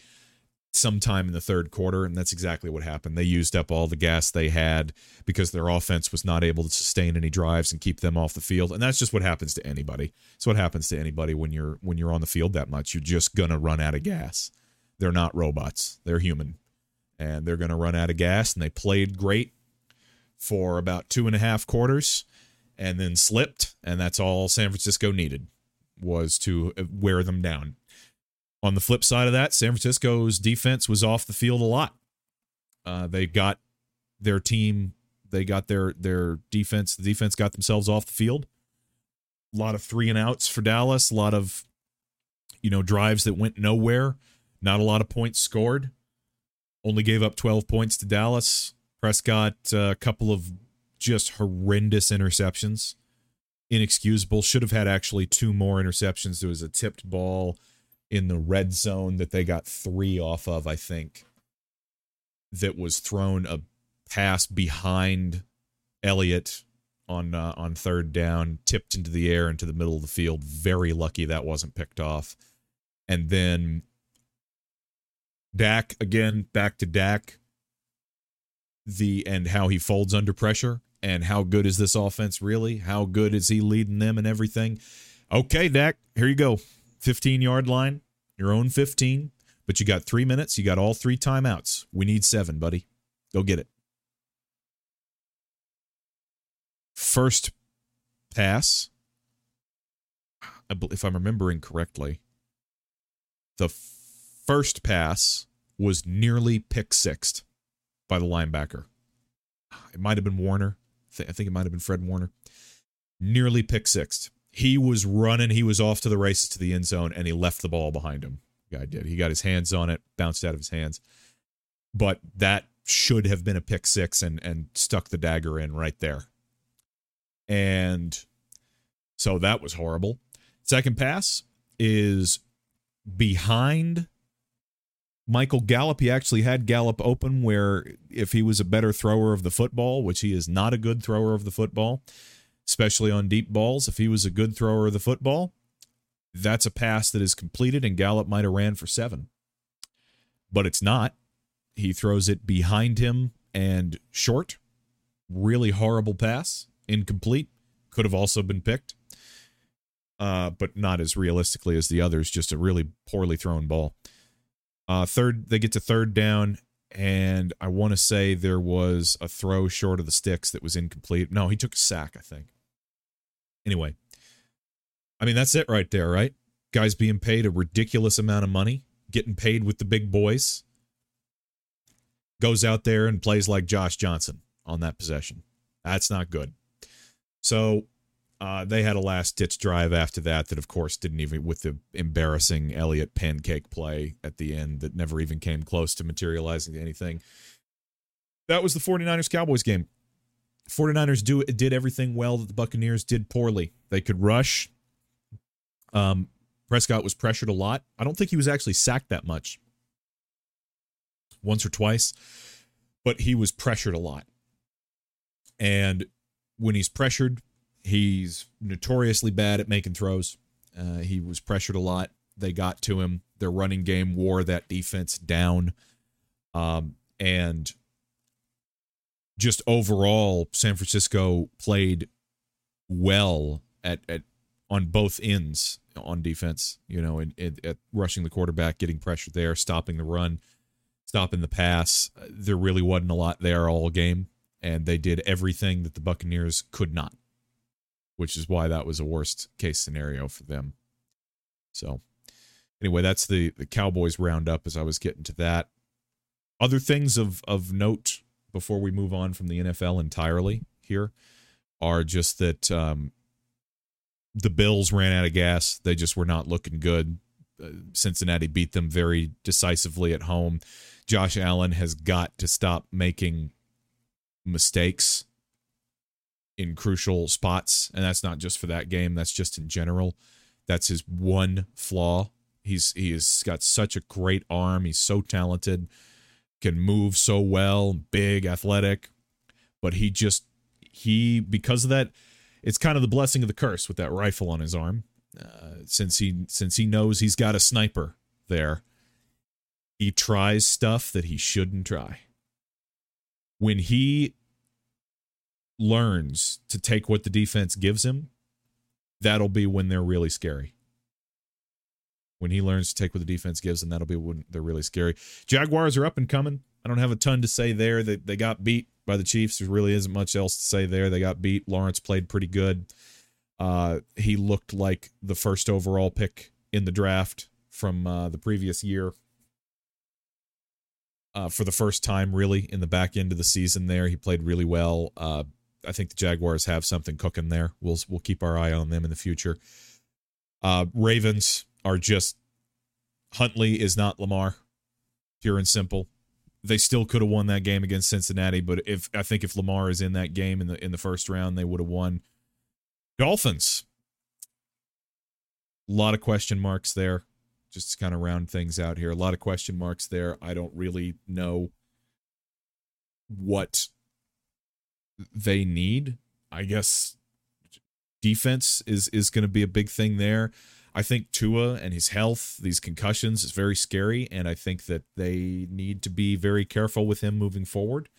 sometime in the third quarter, and that's exactly what happened. They used up all the gas they had because their offense was not able to sustain any drives and keep them off the field. And that's just what happens to anybody. It's what happens to anybody when you're when you're on the field that much. You're just gonna run out of gas. They're not robots. They're human. And they're gonna run out of gas. And they played great for about two and a half quarters and then slipped. And that's all San Francisco needed was to wear them down on the flip side of that, San Francisco's defense was off the field a lot. Uh, they got their team, they got their their defense. The defense got themselves off the field. A lot of three and outs for Dallas. A lot of you know drives that went nowhere. Not a lot of points scored. Only gave up 12 points to Dallas. Prescott, uh, a couple of just horrendous interceptions. Inexcusable. Should have had actually two more interceptions. There was a tipped ball in the red zone that they got three off of, I think, that was thrown a pass behind Elliott on uh, on third down, tipped into the air into the middle of the field. Very lucky that wasn't picked off. And then Dak again, back to Dak. The and how he folds under pressure and how good is this offense really? How good is he leading them and everything? Okay, Dak, here you go. 15 yard line, your own 15, but you got three minutes. You got all three timeouts. We need seven, buddy. Go get it. First pass, if I'm remembering correctly, the first pass was nearly pick sixth by the linebacker. It might have been Warner. I think it might have been Fred Warner. Nearly pick sixth he was running, he was off to the races to the end zone, and he left the ball behind him. guy did. He got his hands on it, bounced out of his hands. But that should have been a pick six and and stuck the dagger in right there. And so that was horrible. Second pass is behind Michael Gallup. He actually had Gallup open where if he was a better thrower of the football, which he is not a good thrower of the football, especially on deep balls. If he was a good thrower of the football, that's a pass that is completed, and Gallup might have ran for seven. But it's not. He throws it behind him and short. Really horrible pass. Incomplete. Could have also been picked. Uh, but not as realistically as the others. Just a really poorly thrown ball. Uh, third, they get to third down, and I want to say there was a throw short of the sticks that was incomplete. No, he took a sack, I think. Anyway, I mean, that's it right there, right? Guys being paid a ridiculous amount of money, getting paid with the big boys, goes out there and plays like Josh Johnson on that possession. That's not good. So uh, they had a last ditch drive after that, that of course didn't even, with the embarrassing Elliott pancake play at the end that never even came close to materializing anything. That was the 49ers Cowboys game. 49ers do did everything well that the Buccaneers did poorly. They could rush. Um, Prescott was pressured a lot. I don't think he was actually sacked that much. Once or twice, but he was pressured a lot. And when he's pressured, he's notoriously bad at making throws. Uh, he was pressured a lot. They got to him. Their running game wore that defense down. Um, and just overall, San Francisco played well at, at on both ends on defense. You know, and, at rushing the quarterback, getting pressure there, stopping the run, stopping the pass. There really wasn't a lot there all game, and they did everything that the Buccaneers could not, which is why that was a worst case scenario for them. So, anyway, that's the the Cowboys roundup. As I was getting to that, other things of of note before we move on from the NFL entirely here are just that um, the Bills ran out of gas. They just were not looking good. Uh, Cincinnati beat them very decisively at home. Josh Allen has got to stop making mistakes in crucial spots, and that's not just for that game. That's just in general. That's his one flaw. He's he has got such a great arm. He's so talented, can move so well, big, athletic, but he just he because of that, it's kind of the blessing of the curse with that rifle on his arm. Uh, since he since he knows he's got a sniper there, he tries stuff that he shouldn't try. When he learns to take what the defense gives him, that'll be when they're really scary. When he learns to take what the defense gives him, that'll be when they're really scary. Jaguars are up and coming. I don't have a ton to say there. They, they got beat by the Chiefs. There really isn't much else to say there. They got beat. Lawrence played pretty good. Uh, he looked like the first overall pick in the draft from uh, the previous year. Uh, for the first time, really, in the back end of the season, there he played really well. I think the Jaguars have something cooking there. We'll we'll keep our eye on them in the future. Uh, Ravens are just Huntley is not Lamar, pure and simple. They still could have won that game against Cincinnati, but if I think if Lamar is in that game in the in the first round, they would have won. Dolphins, a lot of question marks there. Just to kind of round things out here, a lot of question marks there. I don't really know what they need. I guess defense is is going to be a big thing there. I think Tua and his health, these concussions, is very scary, and I think that they need to be very careful with him moving forward.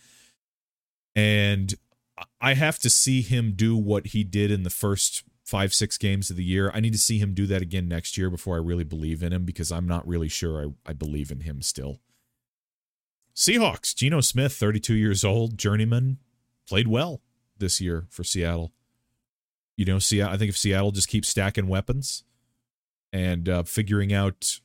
And I have to see him do what he did in the first five, six games of the year. I need to see him do that again next year before I really believe in him because I'm not really sure I, I believe in him still. Seahawks, Geno Smith, 32 years old, journeyman, played well this year for Seattle. You know, see, I think if Seattle just keeps stacking weapons and uh, figuring out,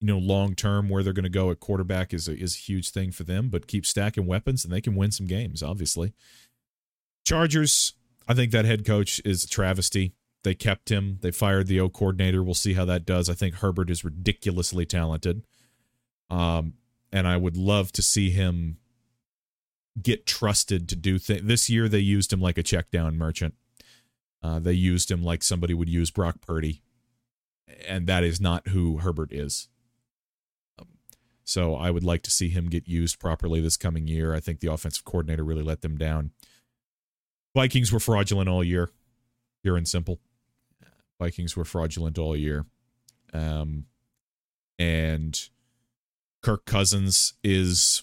you know, long term where they're going to go at quarterback is a, is a huge thing for them. But keep stacking weapons, and they can win some games. Obviously, Chargers. I think that head coach is a travesty. They kept him. They fired the O coordinator. We'll see how that does. I think Herbert is ridiculously talented. Um, and I would love to see him get trusted to do things. This year they used him like a check down merchant. Uh, they used him like somebody would use Brock Purdy, and that is not who Herbert is. Um, so I would like to see him get used properly this coming year. I think the offensive coordinator really let them down. Vikings were fraudulent all year, pure and simple. Vikings were fraudulent all year. Um, and Kirk Cousins is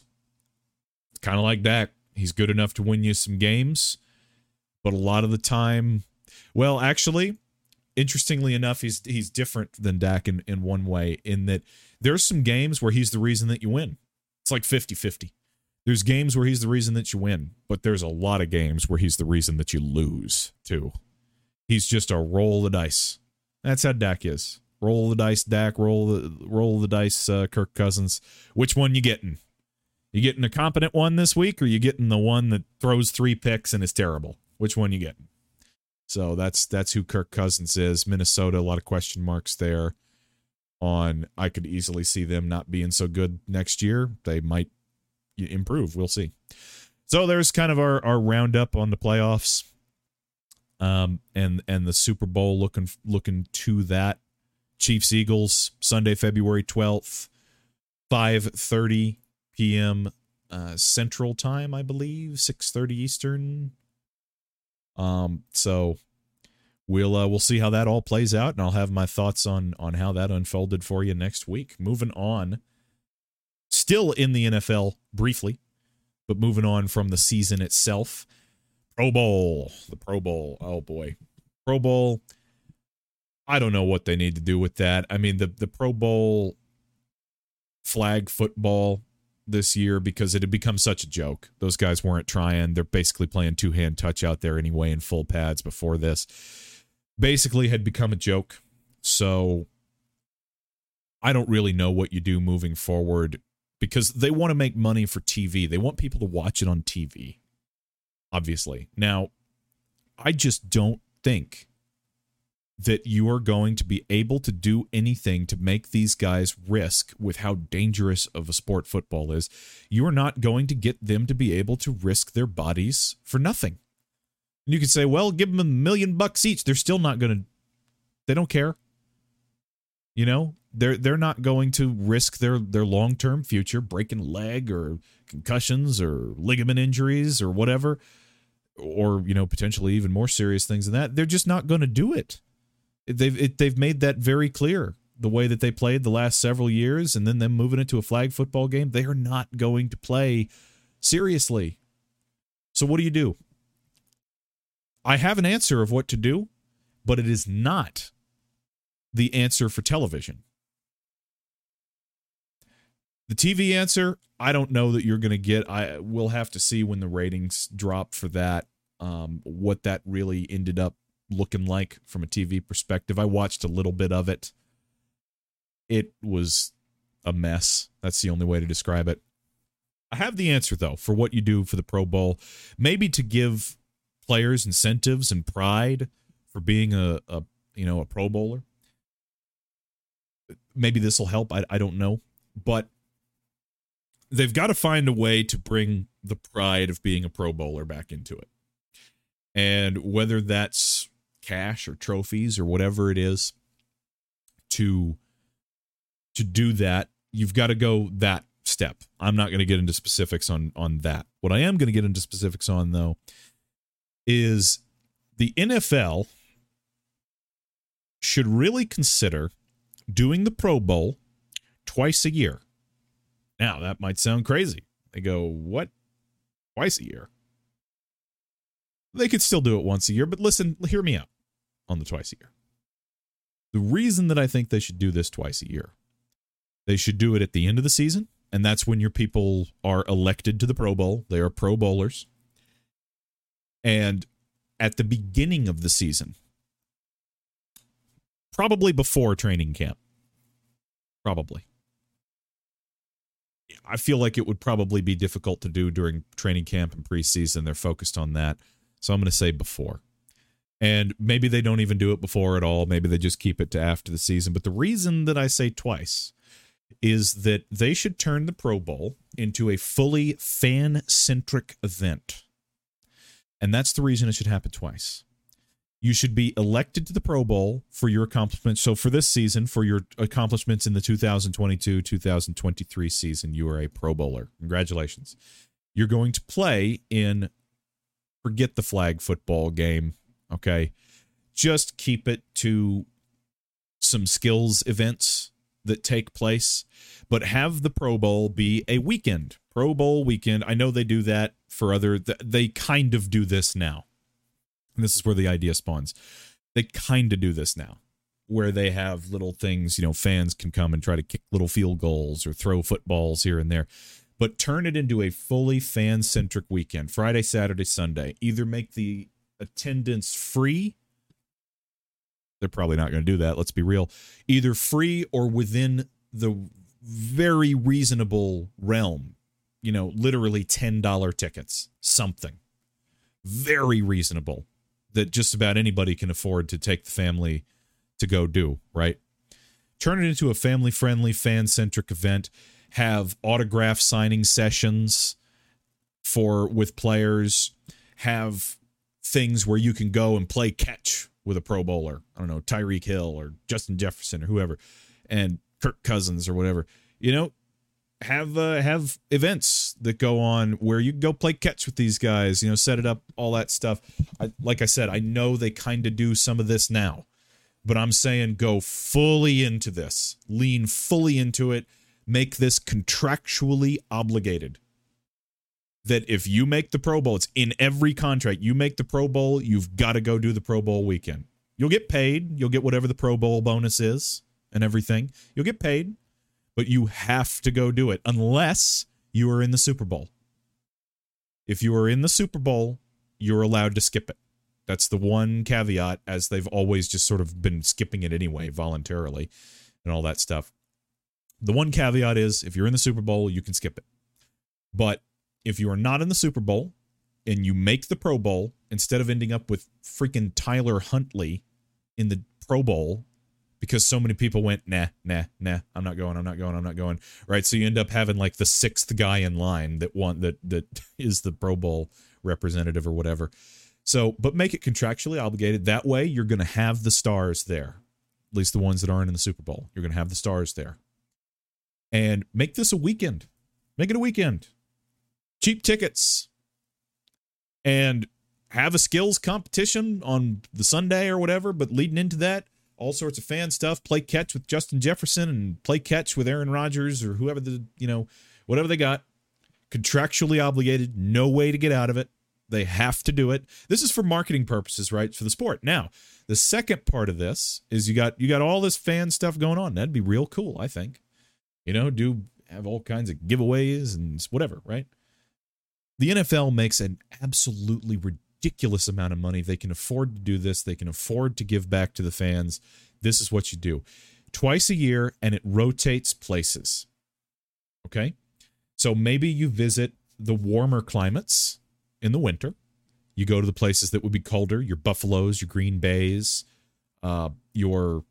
kind of like Dak. He's good enough to win you some games, but a lot of the time, well, actually, interestingly enough, he's he's different than Dak in, in one way, in that there's some games where he's the reason that you win. It's like 50-50. There's games where he's the reason that you win, but there's a lot of games where he's the reason that you lose too. He's just a roll of the dice. That's how Dak is. Roll the dice, Dak. Roll the roll the dice, uh, Kirk Cousins. Which one you getting? You getting a competent one this week, or you getting the one that throws three picks and is terrible? Which one you getting? So that's that's who Kirk Cousins is. Minnesota, a lot of question marks there. On I could easily see them not being so good next year. They might improve. We'll see. So there's kind of our our roundup on the playoffs, um, and and the Super Bowl looking looking to that. Chiefs Eagles Sunday February twelfth, five thirty p.m. Uh, Central Time, I believe, six thirty Eastern. Um, so we'll uh, we'll see how that all plays out, and I'll have my thoughts on on how that unfolded for you next week. Moving on, still in the NFL briefly, but moving on from the season itself. Pro Bowl, the Pro Bowl. Oh boy, Pro Bowl. I don't know what they need to do with that. I mean, the the Pro Bowl flag football this year because it had become such a joke. Those guys weren't trying. They're basically playing two hand touch out there anyway in full pads before this. Basically, had become a joke. So I don't really know what you do moving forward because they want to make money for TV. They want people to watch it on TV, obviously. Now, I just don't think that you are going to be able to do anything to make these guys risk with how dangerous of a sport football is. You are not going to get them to be able to risk their bodies for nothing. And you could say, well, give them a million bucks each. They're still not going to, they don't care. You know, they're they're not going to risk their their long term future breaking leg or concussions or ligament injuries or whatever, or you know potentially even more serious things than that. They're just not going to do it. They've it, they've made that very clear. The way that they played the last several years, and then them moving into a flag football game, they are not going to play seriously. So what do you do? I have an answer of what to do, but it is not the answer for television. The TV answer, I don't know that you're going to get. I will have to see when the ratings drop for that, um, what that really ended up looking like from a TV perspective. I watched a little bit of it. It was a mess. That's the only way to describe it. I have the answer though for what you do for the Pro Bowl. Maybe to give players incentives and pride for being a, a you know a Pro Bowler. Maybe this will help. I, I don't know, but they've got to find a way to bring the pride of being a Pro Bowler back into it, and whether that's cash or trophies or whatever it is to to do that you've got to go that step. I'm not going to get into specifics on on that. What i am going to get into specifics on though is the nfl should really consider doing the pro bowl twice a year. Now that might sound crazy. They go what? Twice a year? They could still do it once a year but listen hear me out on the twice a year. The reason that I think they should do this twice a year, they should do it at the end of the season, and that's when your people are elected to the Pro Bowl. They are Pro Bowlers. And at the beginning of the season, probably before training camp, probably. I feel like it would probably be difficult to do during training camp and preseason. They're focused on that. So I'm going to say before. And maybe they don't even do it before at all. Maybe they just keep it to after the season. But the reason that I say twice is that they should turn the Pro Bowl into a fully fan centric event. And that's the reason it should happen twice. You should be elected to the Pro Bowl for your accomplishments. So, for this season, for your accomplishments in the 2022 2023 season, you are a Pro Bowler. Congratulations. You're going to play in, forget the flag football game Okay. Just keep it to some skills events that take place, but have the Pro Bowl be a weekend. Pro Bowl weekend. I know they do that for other, they kind of do this now. And this is where the idea spawns. They kind of do this now, where they have little things, you know, fans can come and try to kick little field goals or throw footballs here and there but turn it into a fully fan centric weekend Friday, Saturday, Sunday. Either make the attendance free. They're probably not going to do that. Let's be real. Either free or within the very reasonable realm. You know, literally $10 tickets, something very reasonable that just about anybody can afford to take the family to go do, right? Turn it into a family friendly, fan centric event. Have autograph signing sessions for with players. Have things where you can go and play catch with a Pro Bowler. I don't know, Tyreek Hill or Justin Jefferson or whoever, and Kirk Cousins or whatever. You know, have uh, have events that go on where you go play catch with these guys. You know, set it up, all that stuff. I, like I said, I know they kind of do some of this now, but I'm saying go fully into this, lean fully into it, make this contractually obligated that if you make the Pro Bowl, it's in every contract. You make the Pro Bowl, you've got to go do the Pro Bowl weekend. You'll get paid. You'll get whatever the Pro Bowl bonus is and everything. You'll get paid, but you have to go do it unless you are in the Super Bowl. If you are in the Super Bowl, you're allowed to skip it. That's the one caveat, as they've always just sort of been skipping it anyway, voluntarily, and all that stuff. The one caveat is if you're in the Super Bowl, you can skip it. But if you are not in the Super Bowl and you make the Pro Bowl, instead of ending up with freaking Tyler Huntley in the Pro Bowl because so many people went, nah, nah, nah, I'm not going, I'm not going, I'm not going. Right. So you end up having like the sixth guy in line that want that that is the Pro Bowl representative or whatever. So, but make it contractually obligated. That way you're gonna have the stars there. At least the ones that aren't in the Super Bowl. You're gonna have the stars there. And make this a weekend. Make it a weekend. Cheap tickets. And have a skills competition on the Sunday or whatever, but leading into that, all sorts of fan stuff. Play catch with Justin Jefferson and play catch with Aaron Rodgers or whoever the you know whatever they got. Contractually obligated, no way to get out of it. They have to do it. This is for marketing purposes, right? For the sport. Now, the second part of this is you got you got all this fan stuff going on. That'd be real cool, I think. You know, do have all kinds of giveaways and whatever, right? The NFL makes an absolutely ridiculous amount of money. They can afford to do this. They can afford to give back to the fans. This is what you do twice a year and it rotates places. Okay. So maybe you visit the warmer climates in the winter. You go to the places that would be colder, your Buffaloes, your Green Bays, uh, your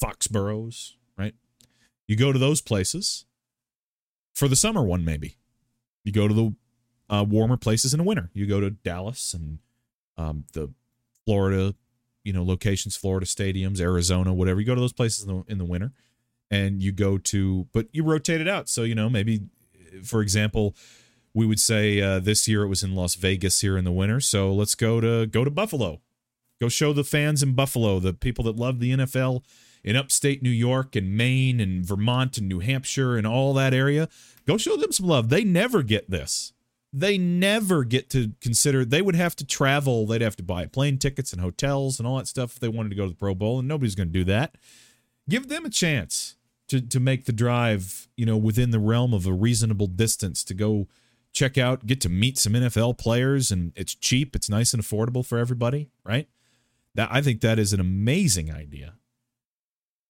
Foxboroughs, right? You go to those places for the summer one, maybe. You go to the uh, warmer places in the winter. You go to Dallas and um, the Florida, you know, locations, Florida stadiums, Arizona, whatever. You go to those places in the, in the winter, and you go to, but you rotate it out. So you know, maybe, for example, we would say uh, this year it was in Las Vegas here in the winter. So let's go to go to Buffalo, go show the fans in Buffalo, the people that love the NFL in upstate New York and Maine and Vermont and New Hampshire and all that area. Go show them some love. They never get this they never get to consider they would have to travel they'd have to buy plane tickets and hotels and all that stuff if they wanted to go to the pro bowl and nobody's going to do that give them a chance to to make the drive you know within the realm of a reasonable distance to go check out get to meet some NFL players and it's cheap it's nice and affordable for everybody right that I think that is an amazing idea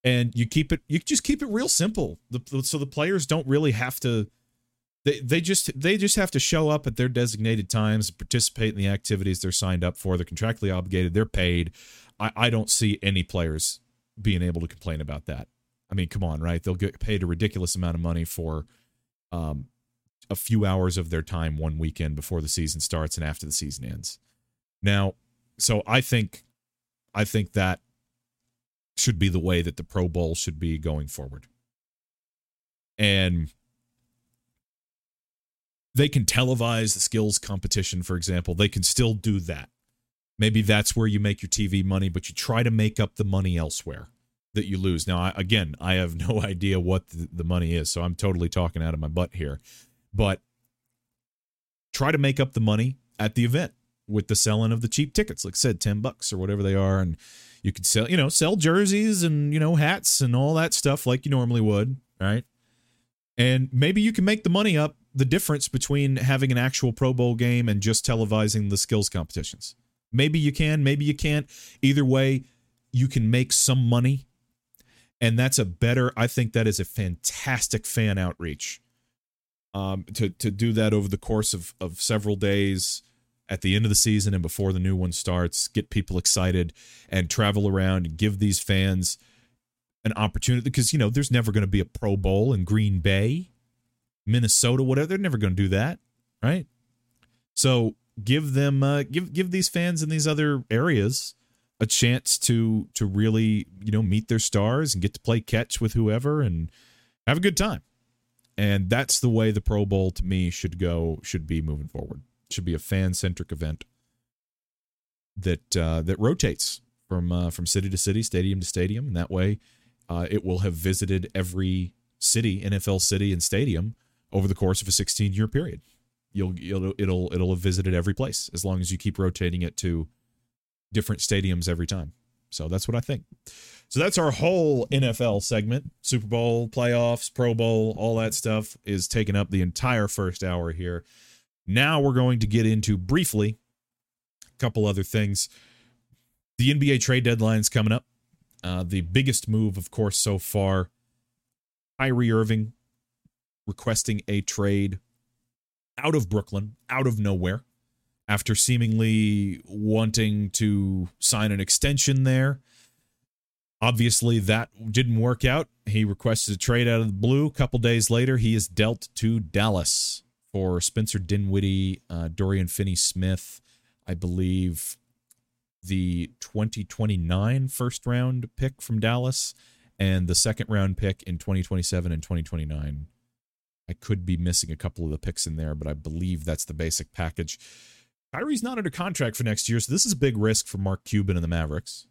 and you keep it you just keep it real simple the, so the players don't really have to they they just they just have to show up at their designated times, participate in the activities they're signed up for. They're contractually obligated. They're paid. I, I don't see any players being able to complain about that. I mean, come on, right? They'll get paid a ridiculous amount of money for um, a few hours of their time one weekend before the season starts and after the season ends. Now, so I think I think that should be the way that the Pro Bowl should be going forward. And they can televise the skills competition, for example. They can still do that. Maybe that's where you make your TV money, but you try to make up the money elsewhere that you lose. Now, I, again, I have no idea what the, the money is, so I'm totally talking out of my butt here. But try to make up the money at the event with the selling of the cheap tickets, like I said, 10 bucks or whatever they are. And you could sell, you know, sell jerseys and, you know, hats and all that stuff like you normally would, right? And maybe you can make the money up the difference between having an actual Pro Bowl game and just televising the skills competitions. Maybe you can, maybe you can't. Either way, you can make some money. And that's a better, I think that is a fantastic fan outreach. Um, to to do that over the course of, of several days at the end of the season and before the new one starts, get people excited and travel around and give these fans an opportunity because you know there's never going to be a Pro Bowl in Green Bay Minnesota, whatever. They're never going to do that, right? So give them, uh, give give these fans in these other areas a chance to to really you know meet their stars and get to play catch with whoever and have a good time. And that's the way the Pro Bowl to me should go, should be moving forward. Should be a fan centric event that uh, that rotates from uh, from city to city, stadium to stadium, and that way uh, it will have visited every city, NFL city and stadium over the course of a 16 year period. You'll, you'll it'll it'll have visited every place as long as you keep rotating it to different stadiums every time. So that's what I think. So that's our whole NFL segment. Super Bowl, playoffs, Pro Bowl, all that stuff is taking up the entire first hour here. Now we're going to get into briefly a couple other things. The NBA trade deadline is coming up. Uh, the biggest move, of course, so far Kyrie Irving requesting a trade out of Brooklyn, out of nowhere, after seemingly wanting to sign an extension there. Obviously, that didn't work out. He requested a trade out of the blue. A couple days later, he is dealt to Dallas for Spencer Dinwiddie, uh, Dorian Finney Smith, I believe the 2029 first round pick from Dallas and the second round pick in 2027 and 2029. I could be missing a couple of the picks in there, but I believe that's the basic package. Kyrie's not under contract for next year, so this is a big risk for Mark Cuban and the Mavericks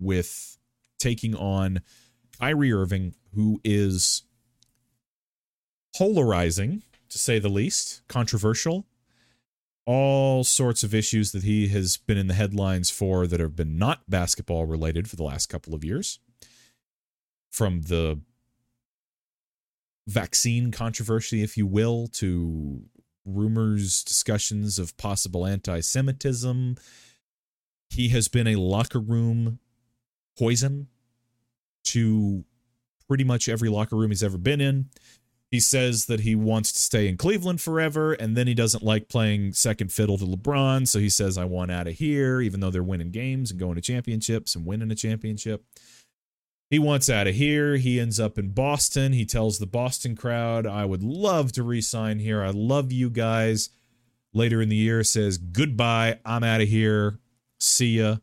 with taking on Kyrie Irving, who is polarizing, to say the least, controversial, all sorts of issues that he has been in the headlines for that have been not basketball related for the last couple of years. From the vaccine controversy, if you will, to rumors, discussions of possible anti Semitism. He has been a locker room poison to pretty much every locker room he's ever been in. He says that he wants to stay in Cleveland forever, and then he doesn't like playing second fiddle to LeBron. So he says, I want out of here, even though they're winning games and going to championships and winning a championship. He wants out of here. He ends up in Boston. He tells the Boston crowd, I would love to resign here. I love you guys. Later in the year, says, Goodbye. I'm out of here. See ya.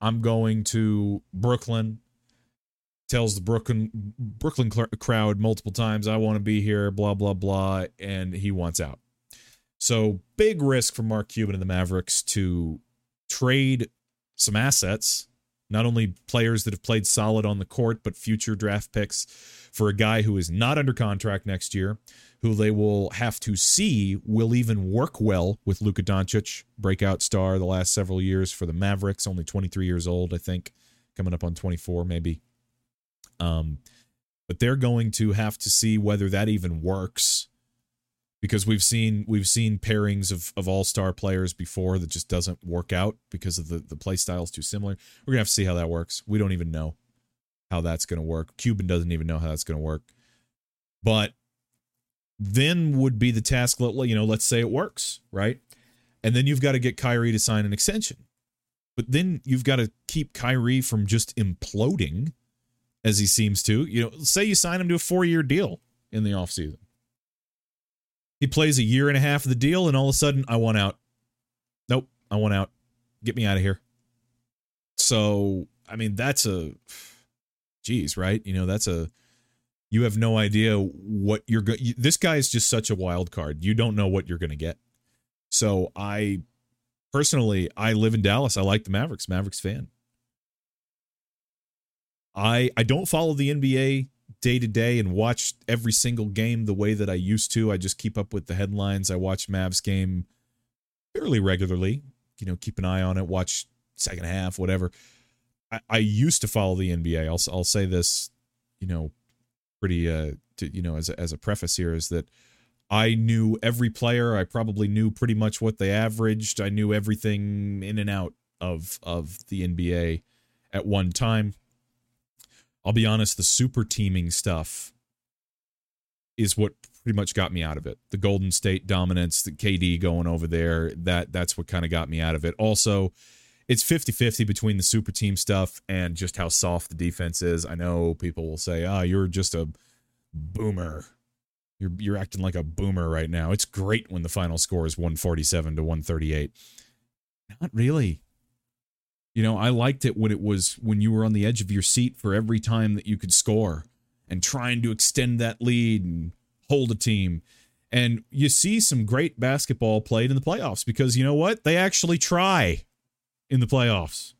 I'm going to Brooklyn tells the Brooklyn Brooklyn crowd multiple times, "I want to be here," blah blah blah, and he wants out. So big risk for Mark Cuban and the Mavericks to trade some assets, not only players that have played solid on the court, but future draft picks for a guy who is not under contract next year, who they will have to see will even work well with Luka Doncic, breakout star the last several years for the Mavericks, only 23 years old, I think, coming up on 24 maybe. Um, but they're going to have to see whether that even works because we've seen we've seen pairings of, of all-star players before that just doesn't work out because of the the play styles too similar. We're gonna have to see how that works. We don't even know how that's gonna work. Cuban doesn't even know how that's gonna work. But then would be the task. You know, let's say it works, right? And then you've got to get Kyrie to sign an extension. But then you've got to keep Kyrie from just imploding as he seems to. You know, say you sign him to a four year deal in the offseason. He plays a year and a half of the deal, and all of a sudden, I want out. Nope, I want out. Get me out of here. So, I mean, that's a, geez, right? You know, that's a, you have no idea what you're going. This guy is just such a wild card. You don't know what you're going to get. So, I personally, I live in Dallas. I like the Mavericks. Mavericks fan. I I don't follow the NBA day to day and watch every single game the way that I used to. I just keep up with the headlines. I watch Mavs game fairly regularly. You know, keep an eye on it. Watch second half, whatever. I, I used to follow the NBA. I'll I'll say this, you know, pretty uh, to, you know, as a, as a preface here is that I knew every player. I probably knew pretty much what they averaged. I knew everything in and out of of the NBA at one time. I'll be honest, the super teaming stuff is what pretty much got me out of it. The Golden State dominance, the KD going over there, that that's what kind of got me out of it. Also, it's 50-50 between the super team stuff and just how soft the defense is. I know people will say, "Ah, oh, you're just a boomer." You're you're acting like a boomer right now. It's great when the final score is 147 to 138. Not really. You know, I liked it when it was when you were on the edge of your seat for every time that you could score and trying to extend that lead and hold a team. And you see some great basketball played in the playoffs because you know what? They actually try in the playoffs.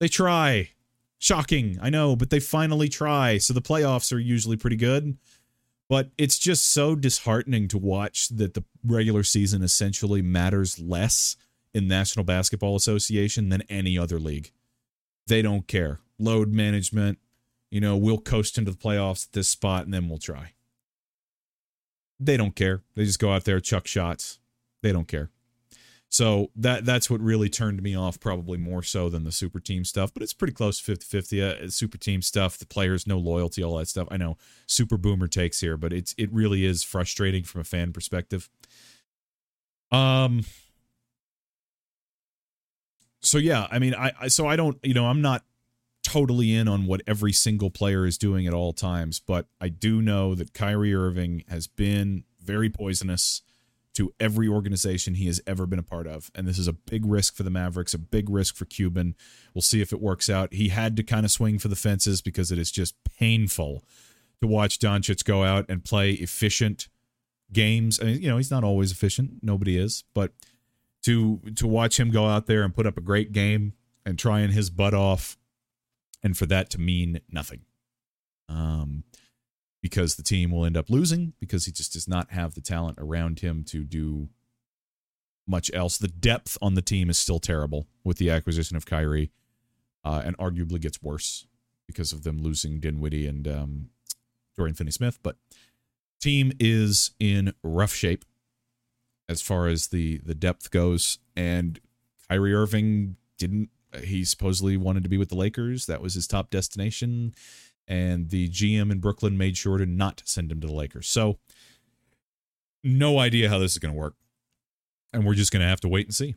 They try. Shocking, I know, but they finally try. So the playoffs are usually pretty good. But it's just so disheartening to watch that the regular season essentially matters less in National Basketball Association than any other league. They don't care. Load management, you know, we'll coast into the playoffs at this spot and then we'll try. They don't care. They just go out there, chuck shots. They don't care. So that that's what really turned me off, probably more so than the super team stuff. But it's pretty close 50 50. Uh, super team stuff, the players, no loyalty, all that stuff. I know super boomer takes here, but it's it really is frustrating from a fan perspective. Um. So yeah, I mean, I, I so I don't, you know, I'm not totally in on what every single player is doing at all times, but I do know that Kyrie Irving has been very poisonous to every organization he has ever been a part of. And this is a big risk for the Mavericks, a big risk for Cuban. We'll see if it works out. He had to kind of swing for the fences because it is just painful to watch Doncic go out and play efficient games. I mean, you know, he's not always efficient. Nobody is, but to to watch him go out there and put up a great game and trying his butt off and for that to mean nothing. Um because the team will end up losing because he just does not have the talent around him to do much else. The depth on the team is still terrible with the acquisition of Kyrie, uh, and arguably gets worse because of them losing Dinwiddie and um, Dorian Finney-Smith. But team is in rough shape as far as the the depth goes, and Kyrie Irving didn't. He supposedly wanted to be with the Lakers. That was his top destination and the GM in Brooklyn made sure to not send him to the Lakers. So, no idea how this is going to work. And we're just going to have to wait and see.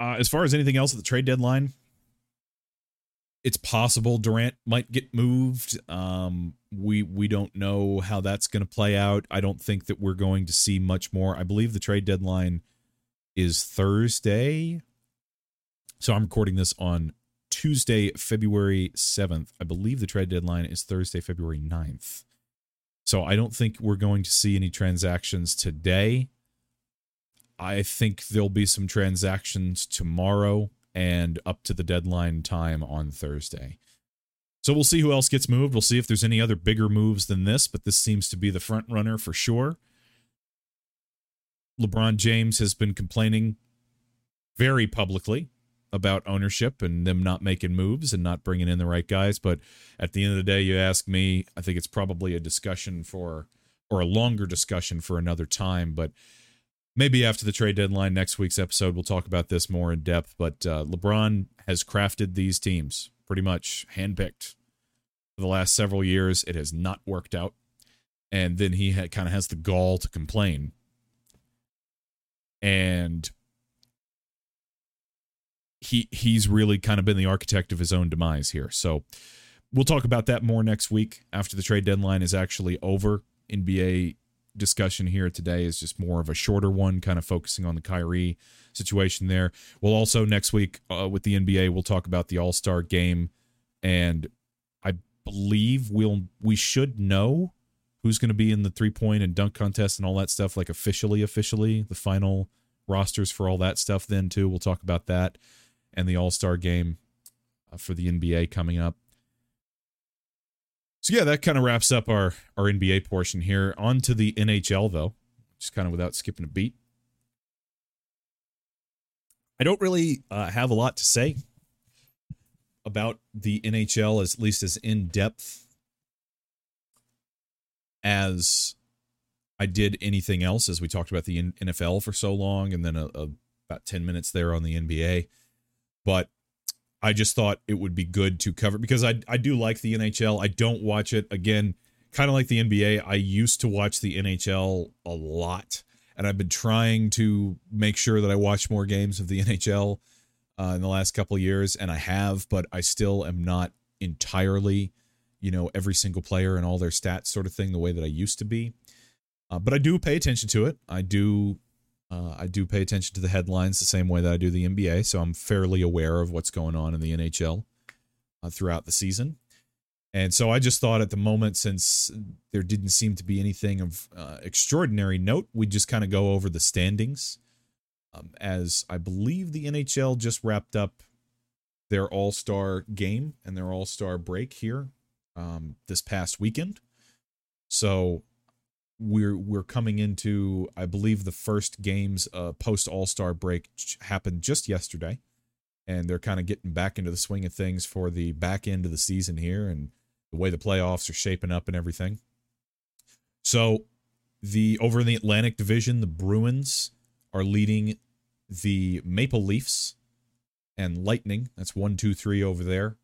Uh, as far as anything else at the trade deadline, it's possible Durant might get moved. Um, we we don't know how that's going to play out. I don't think that we're going to see much more. I believe the trade deadline is Thursday. So I'm recording this on Tuesday, February 7th. I believe the trade deadline is Thursday, February 9th. So I don't think we're going to see any transactions today. I think there'll be some transactions tomorrow and up to the deadline time on Thursday. So we'll see who else gets moved. We'll see if there's any other bigger moves than this, but this seems to be the front runner for sure. LeBron James has been complaining very publicly about ownership and them not making moves and not bringing in the right guys. But at the end of the day, you ask me, I think it's probably a discussion for, or a longer discussion for another time. But maybe after the trade deadline, next week's episode, we'll talk about this more in depth. But uh, LeBron has crafted these teams pretty much handpicked for the last several years. It has not worked out. And then he kind of has the gall to complain. And he he's really kind of been the architect of his own demise here. So we'll talk about that more next week after the trade deadline is actually over. NBA discussion here today is just more of a shorter one, kind of focusing on the Kyrie situation there. We'll also next week uh, with the NBA, we'll talk about the All Star game, and I believe we'll we should know who's going to be in the three point and dunk contest and all that stuff, like officially, officially the final rosters for all that stuff. Then too, we'll talk about that and the All Star game uh, for the NBA coming up. So yeah, that kind of wraps up our our NBA portion here. On to the NHL though, just kind of without skipping a beat. I don't really uh, have a lot to say about the NHL, as at least as in depth as I did anything else. As we talked about the NFL for so long, and then a, a, about ten minutes there on the NBA but I just thought it would be good to cover because I I do like the NHL. I don't watch it again, kind of like the NBA. I used to watch the NHL a lot, and I've been trying to make sure that I watch more games of the NHL uh, in the last couple years, and I have, but I still am not entirely, you know, every single player and all their stats sort of thing the way that I used to be. Uh, but I do pay attention to it. I do uh, I do pay attention to the headlines the same way that I do the NBA, so I'm fairly aware of what's going on in the NHL uh, throughout the season. And so I just thought at the moment, since there didn't seem to be anything of uh, extraordinary note, we just kind of go over the standings. Um, as I believe the NHL just wrapped up their All Star game and their All Star break here um, this past weekend. So we're we're coming into I believe the first games uh, post All Star break happened just yesterday, and they're kind of getting back into the swing of things for the back end of the season here and the way the playoffs are shaping up and everything. So, the over in the Atlantic Division, the Bruins are leading the Maple Leafs and Lightning. That's one, two, three over there,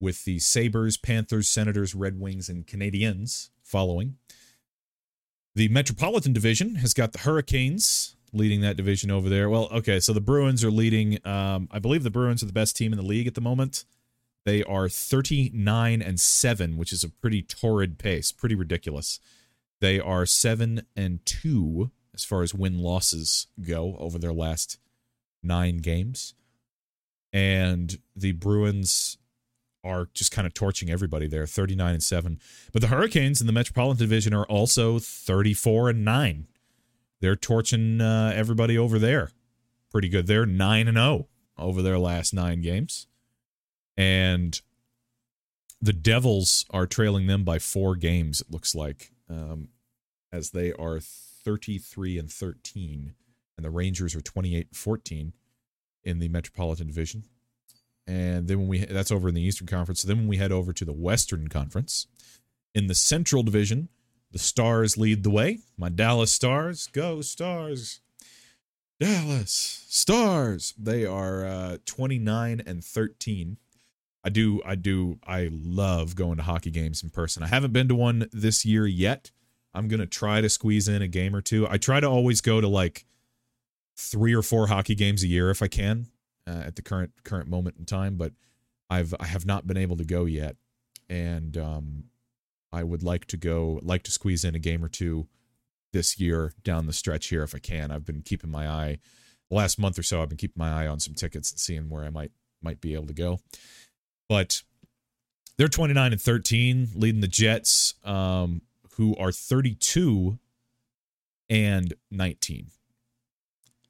with the Sabres, Panthers, Senators, Red Wings, and Canadiens following. The Metropolitan Division has got the Hurricanes leading that division over there. Well, okay, so the Bruins are leading. Um, I believe the Bruins are the best team in the league at the moment. They are 39 and 7, which is a pretty torrid pace, pretty ridiculous. They are 7 and 2 as far as win losses go over their last 9 games. And the Bruins are just kind of torching everybody there, 39 and 7. But the Hurricanes in the Metropolitan Division are also 34 and 9 they're torching uh, everybody over there. Pretty good. They're 9 and 0 over their last 9 games. And the Devils are trailing them by 4 games it looks like. Um, as they are 33 and 13 and the Rangers are 28 and 14 in the Metropolitan Division. And then when we that's over in the Eastern Conference. So then when we head over to the Western Conference, in the Central Division, the Stars lead the way. My Dallas Stars, go Stars. Dallas Stars. They are uh, 29 and 13. I do, I do, I love going to hockey games in person. I haven't been to one this year yet. I'm gonna try to squeeze in a game or two. I try to always go to like three or four hockey games a year if I can uh, at the current current moment in time, but I've I have not been able to go yet, and um, I would like to go, like to squeeze in a game or two this year down the stretch here if I can. I've been keeping my eye the last month or so. I've been keeping my eye on some tickets and seeing where I might might be able to go. But they're 29 and 13, leading the Jets, um, who are 32 and 19,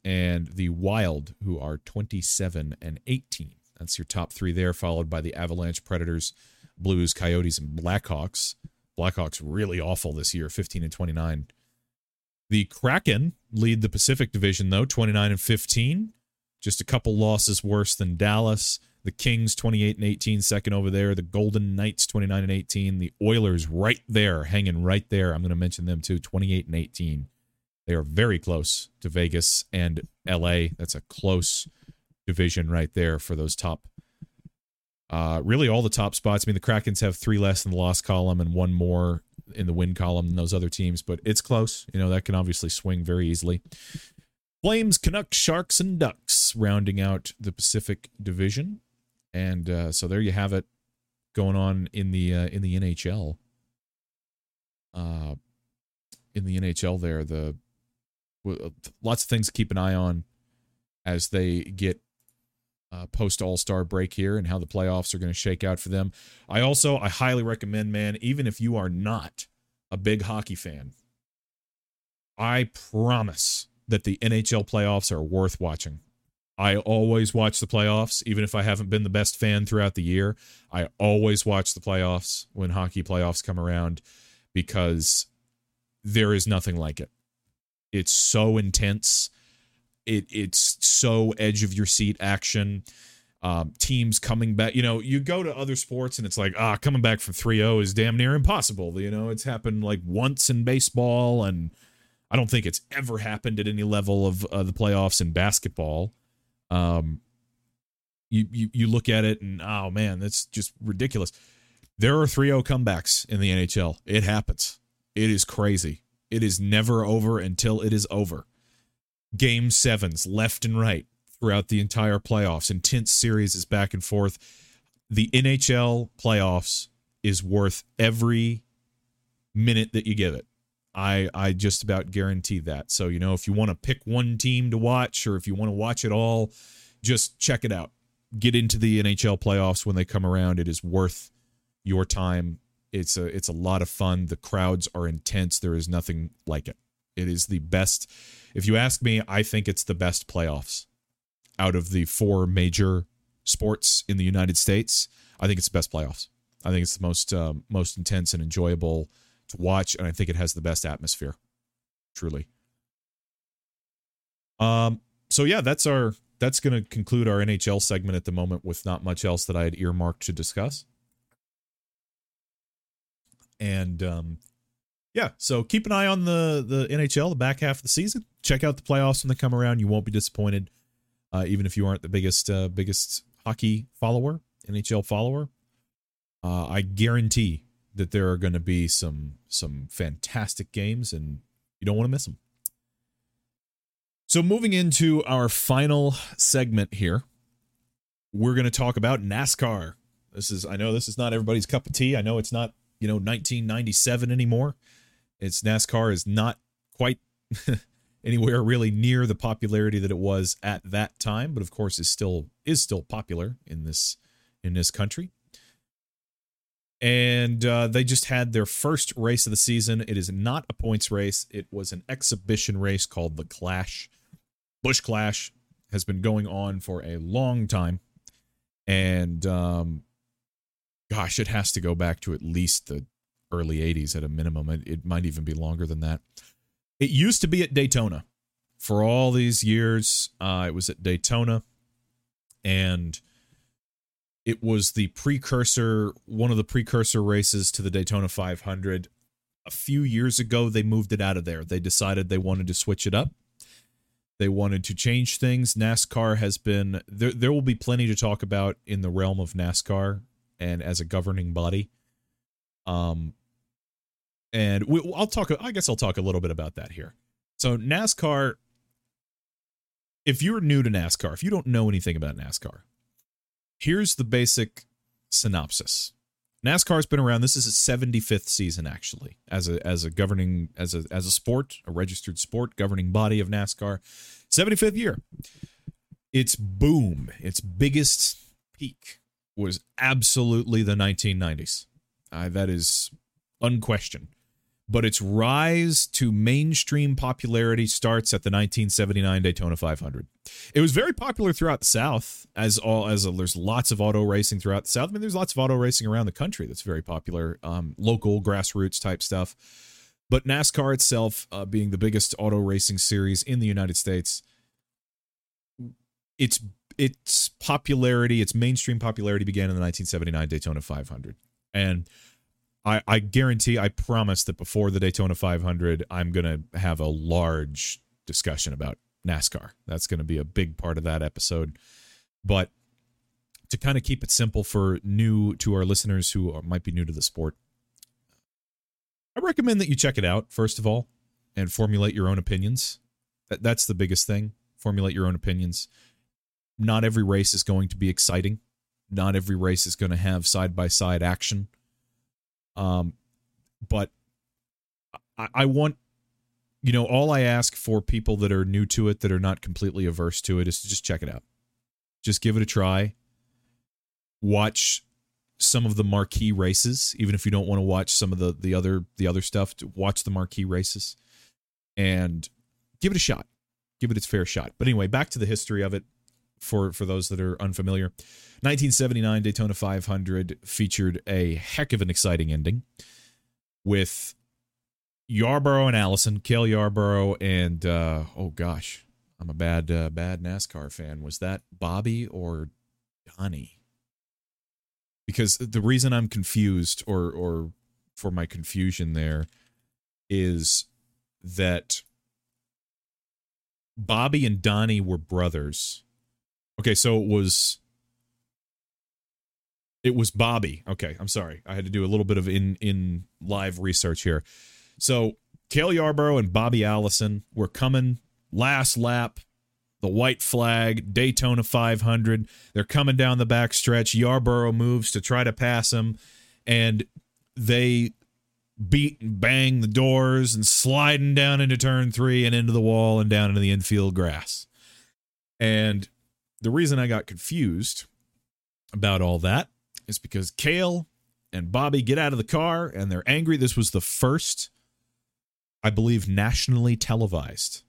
and the Wild, who are 27 and 18. That's your top three there, followed by the Avalanche, Predators, Blues, Coyotes, and Blackhawks. Blackhawks really awful this year, 15 and 29. The Kraken lead the Pacific Division though, 29 and 15. Just a couple losses worse than Dallas. The Kings 28 and 18 second over there. The Golden Knights 29 and 18. The Oilers right there, hanging right there. I'm going to mention them too, 28 and 18. They are very close to Vegas and LA. That's a close division right there for those top uh, really, all the top spots. I mean, the Krakens have three less in the loss column and one more in the win column than those other teams, but it's close. You know, that can obviously swing very easily. Flames, Canucks, Sharks, and Ducks rounding out the Pacific Division. And uh, so there you have it going on in the uh, in the NHL. Uh, in the NHL, there the lots of things to keep an eye on as they get uh, post All Star break here and how the playoffs are going to shake out for them. I also I highly recommend, man, even if you are not a big hockey fan, I promise that the NHL playoffs are worth watching. I always watch the playoffs, even if I haven't been the best fan throughout the year. I always watch the playoffs when hockey playoffs come around because there is nothing like it. It's so intense it it's so edge of your seat action. Um, teams coming back, you know, you go to other sports and it's like, ah, coming back from 3-0 is damn near impossible. You know, it's happened like once in baseball, and I don't think it's ever happened at any level of uh, the playoffs in basketball. Um, you, you you look at it and oh man, that's just ridiculous. There are 3-0 comebacks in the NHL. It happens. It is crazy. It is never over until it is over game sevens left and right throughout the entire playoffs. Intense series is back and forth. The NHL playoffs is worth every minute that you give it. I I just about guarantee that. So, you know, if you want to pick one team to watch or if you want to watch it all, just check it out. Get into the NHL playoffs when they come around. It is worth your time. It's a it's a lot of fun. The crowds are intense. There is nothing like it. It is the best if you ask me, I think it's the best playoffs out of the four major sports in the United States. I think it's the best playoffs. I think it's the most uh, most intense and enjoyable to watch, and I think it has the best atmosphere. Truly. Um. So yeah, that's our that's going to conclude our NHL segment at the moment with not much else that I had earmarked to discuss. And um, yeah, so keep an eye on the the NHL, the back half of the season. Check out the playoffs when they come around. You won't be disappointed, uh, even if you aren't the biggest uh, biggest hockey follower, NHL follower. Uh, I guarantee that there are going to be some some fantastic games, and you don't want to miss them. So, moving into our final segment here, we're going to talk about NASCAR. This is, I know this is not everybody's cup of tea. I know it's not, you know, 1997 anymore. It's NASCAR is not quite anywhere really near the popularity that it was at that time, but of course is still is still popular in this in this country. And uh, they just had their first race of the season. It is not a points race. It was an exhibition race called the Clash. Busch Clash has been going on for a long time, and um, gosh, it has to go back to at least the early 80s at a minimum. It, it might even be longer than that. It used to be at Daytona for all these years. Uh, it was at Daytona, and it was the precursor, one of the precursor races to the Daytona 500. A few years ago, they moved it out of there. They decided they wanted to switch it up. They wanted to change things. NASCAR has been there. There will be plenty to talk about in the realm of NASCAR and as a governing body. Um, and we, I'll talk. I guess I'll talk a little bit about that here. So NASCAR. If you're new to NASCAR, if you don't know anything about NASCAR, here's the basic synopsis. NASCAR's been around. This is its 75th season, actually, as a as a governing as a as a sport, a registered sport governing body of NASCAR. 75th year. Its boom, its biggest peak was absolutely the 1990s. Uh, that is unquestioned but its rise to mainstream popularity starts at the 1979 Daytona 500. It was very popular throughout the South, as all as a, there's lots of auto racing throughout the South. I mean, there's lots of auto racing around the country that's very popular, um, local grassroots type stuff. But NASCAR itself, uh, being the biggest auto racing series in the United States, its its popularity, its mainstream popularity began in the 1979 Daytona 500, and I, I guarantee, I promise that before the Daytona 500, I'm going to have a large discussion about NASCAR. That's going to be a big part of that episode. But to kind of keep it simple for new to our listeners who are, might be new to the sport, I recommend that you check it out first of all and formulate your own opinions. That, that's the biggest thing. Formulate your own opinions. Not every race is going to be exciting. Not every race is going to have side by side action. Um, but I, I want, you know, all I ask for people that are new to it, that are not completely averse to it, is to just check it out. Just give it a try. Watch some of the marquee races, even if you don't want to watch some of the the other the other stuff. Watch the marquee races, and give it a shot. Give it its fair shot. But anyway, back to the history of it for for those that are unfamiliar. 1979 Daytona 500 featured a heck of an exciting ending with Yarborough and Allison, Cale Yarborough and uh, oh gosh, I'm a bad uh, bad NASCAR fan. Was that Bobby or Donnie? Because the reason I'm confused or or for my confusion there is that Bobby and Donnie were brothers Okay, so it was it was Bobby. Okay, I'm sorry. I had to do a little bit of in in live research here. So Cale Yarborough and Bobby Allison were coming last lap, the white flag, Daytona 500. They're coming down the back stretch. Yarborough moves to try to pass him, and they beat and bang the doors and sliding down into turn three and into the wall and down into the infield grass. And the reason I got confused about all that is because Cale and Bobby get out of the car and they're angry. This was the first, I believe, nationally televised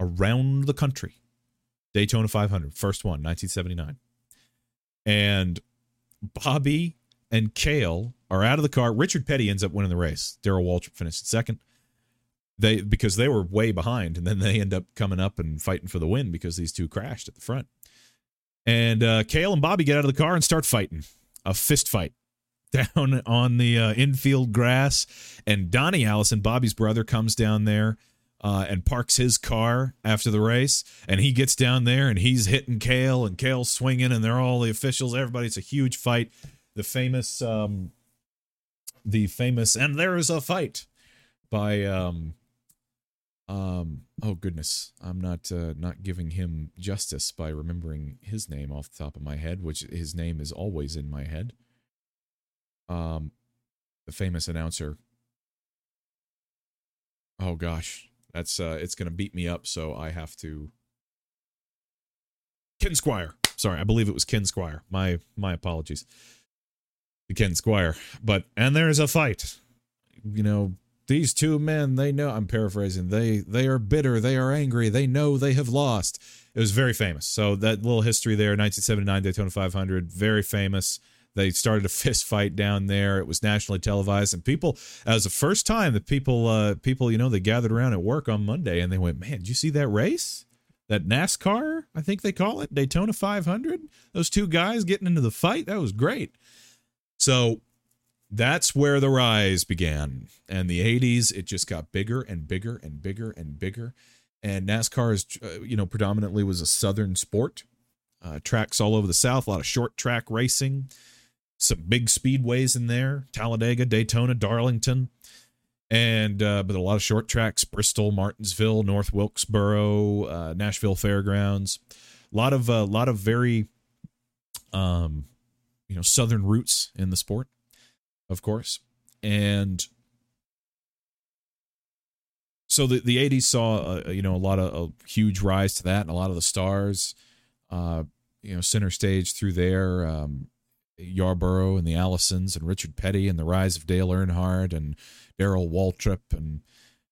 around the country Daytona 500, first one, 1979. And Bobby and Cale are out of the car. Richard Petty ends up winning the race. Darrell Waltrip finished second. They because they were way behind, and then they end up coming up and fighting for the win because these two crashed at the front. And uh, Cale and Bobby get out of the car and start fighting a fist fight down on the uh, infield grass. And Donnie Allison, Bobby's brother, comes down there uh, and parks his car after the race. And he gets down there and he's hitting Cale and Cale's swinging and they're all the officials. Everybody, it's a huge fight. The famous, um, the famous, and there is a fight by, um, um, oh goodness, I'm not uh, not giving him justice by remembering his name off the top of my head, which his name is always in my head um, the famous announcer. Oh gosh, that's uh, it's gonna beat me up, so I have to. Ken Squier. Sorry, I believe it was Ken Squier. My my apologies. Ken Squier. But and there's a fight. You know, these two men, they know I'm paraphrasing, they they are bitter, they are angry, they know they have lost. It was very famous. So that little history there, 1979 Daytona 500, very famous. They started a fist fight down there. It was nationally televised, and people, that was the first time that people, uh, people, you know, they gathered around at work on Monday, and they went, "Man, did you see that race? That NASCAR, I think they call it Daytona 500. Those two guys getting into the fight. That was great." So that's where the rise began. And the 80s, it just got bigger and bigger and bigger and bigger. And NASCAR is, uh, you know, predominantly was a southern sport. Uh, tracks all over the South, a lot of short track racing some big speedways in there Talladega, Daytona, Darlington. And, uh, but a lot of short tracks Bristol, Martinsville, North Wilkesboro, uh, Nashville Fairgrounds. A lot of, a uh, lot of very, um, you know, southern roots in the sport, of course. And so the, the 80s saw, uh, you know, a lot of a huge rise to that and a lot of the stars, uh, you know, center stage through there. Um, Yarborough and the Allisons and Richard Petty and the rise of Dale Earnhardt and Darrell Waltrip and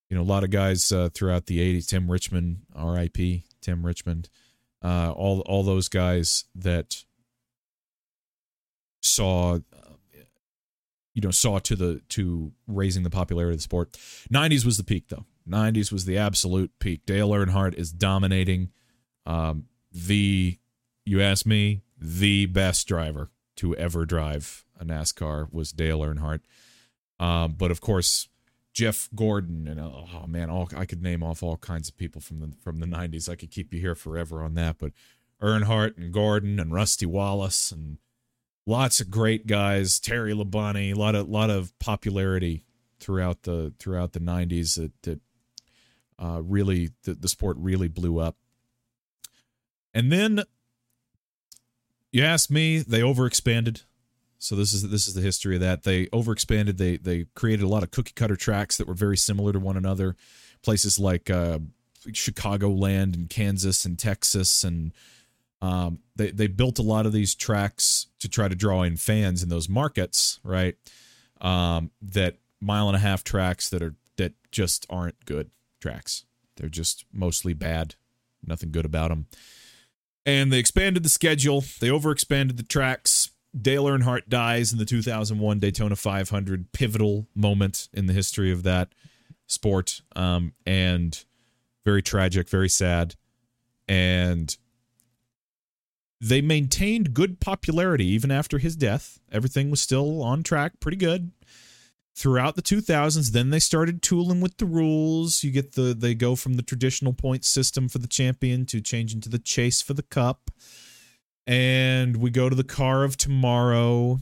you know a lot of guys uh, throughout the 80s Tim Richmond RIP Tim Richmond uh, all all those guys that saw uh, you know saw to the to raising the popularity of the sport 90s was the peak though 90s was the absolute peak Dale Earnhardt is dominating um, the you ask me the best driver to ever drive a NASCAR was Dale Earnhardt. Um, but of course, Jeff Gordon and oh man, all I could name off all kinds of people from the from the '90s. I could keep you here forever on that. But Earnhardt and Gordon and Rusty Wallace and lots of great guys. Terry Labonte, a lot of lot of popularity throughout the throughout the '90s that that uh, really the, the sport really blew up. And then you ask me, they overexpanded. So this is this is the history of that. They overexpanded. They they created a lot of cookie cutter tracks that were very similar to one another. Places like uh, Chicagoland and Kansas and Texas and um, they they built a lot of these tracks to try to draw in fans in those markets, right? Um, that mile and a half tracks that are that just aren't good tracks. They're just mostly bad. Nothing good about them and they expanded the schedule. They overexpanded the tracks. Dale Earnhardt dies in the 2001 Daytona 500, pivotal moment in the history of that sport, um, and very tragic, very sad. And they maintained good popularity even after his death. Everything was still on track, pretty good. Throughout the 2000s then they started tooling with the rules. You get the they go from the traditional point system for the champion to changing to the chase for the cup. And we go to the car of tomorrow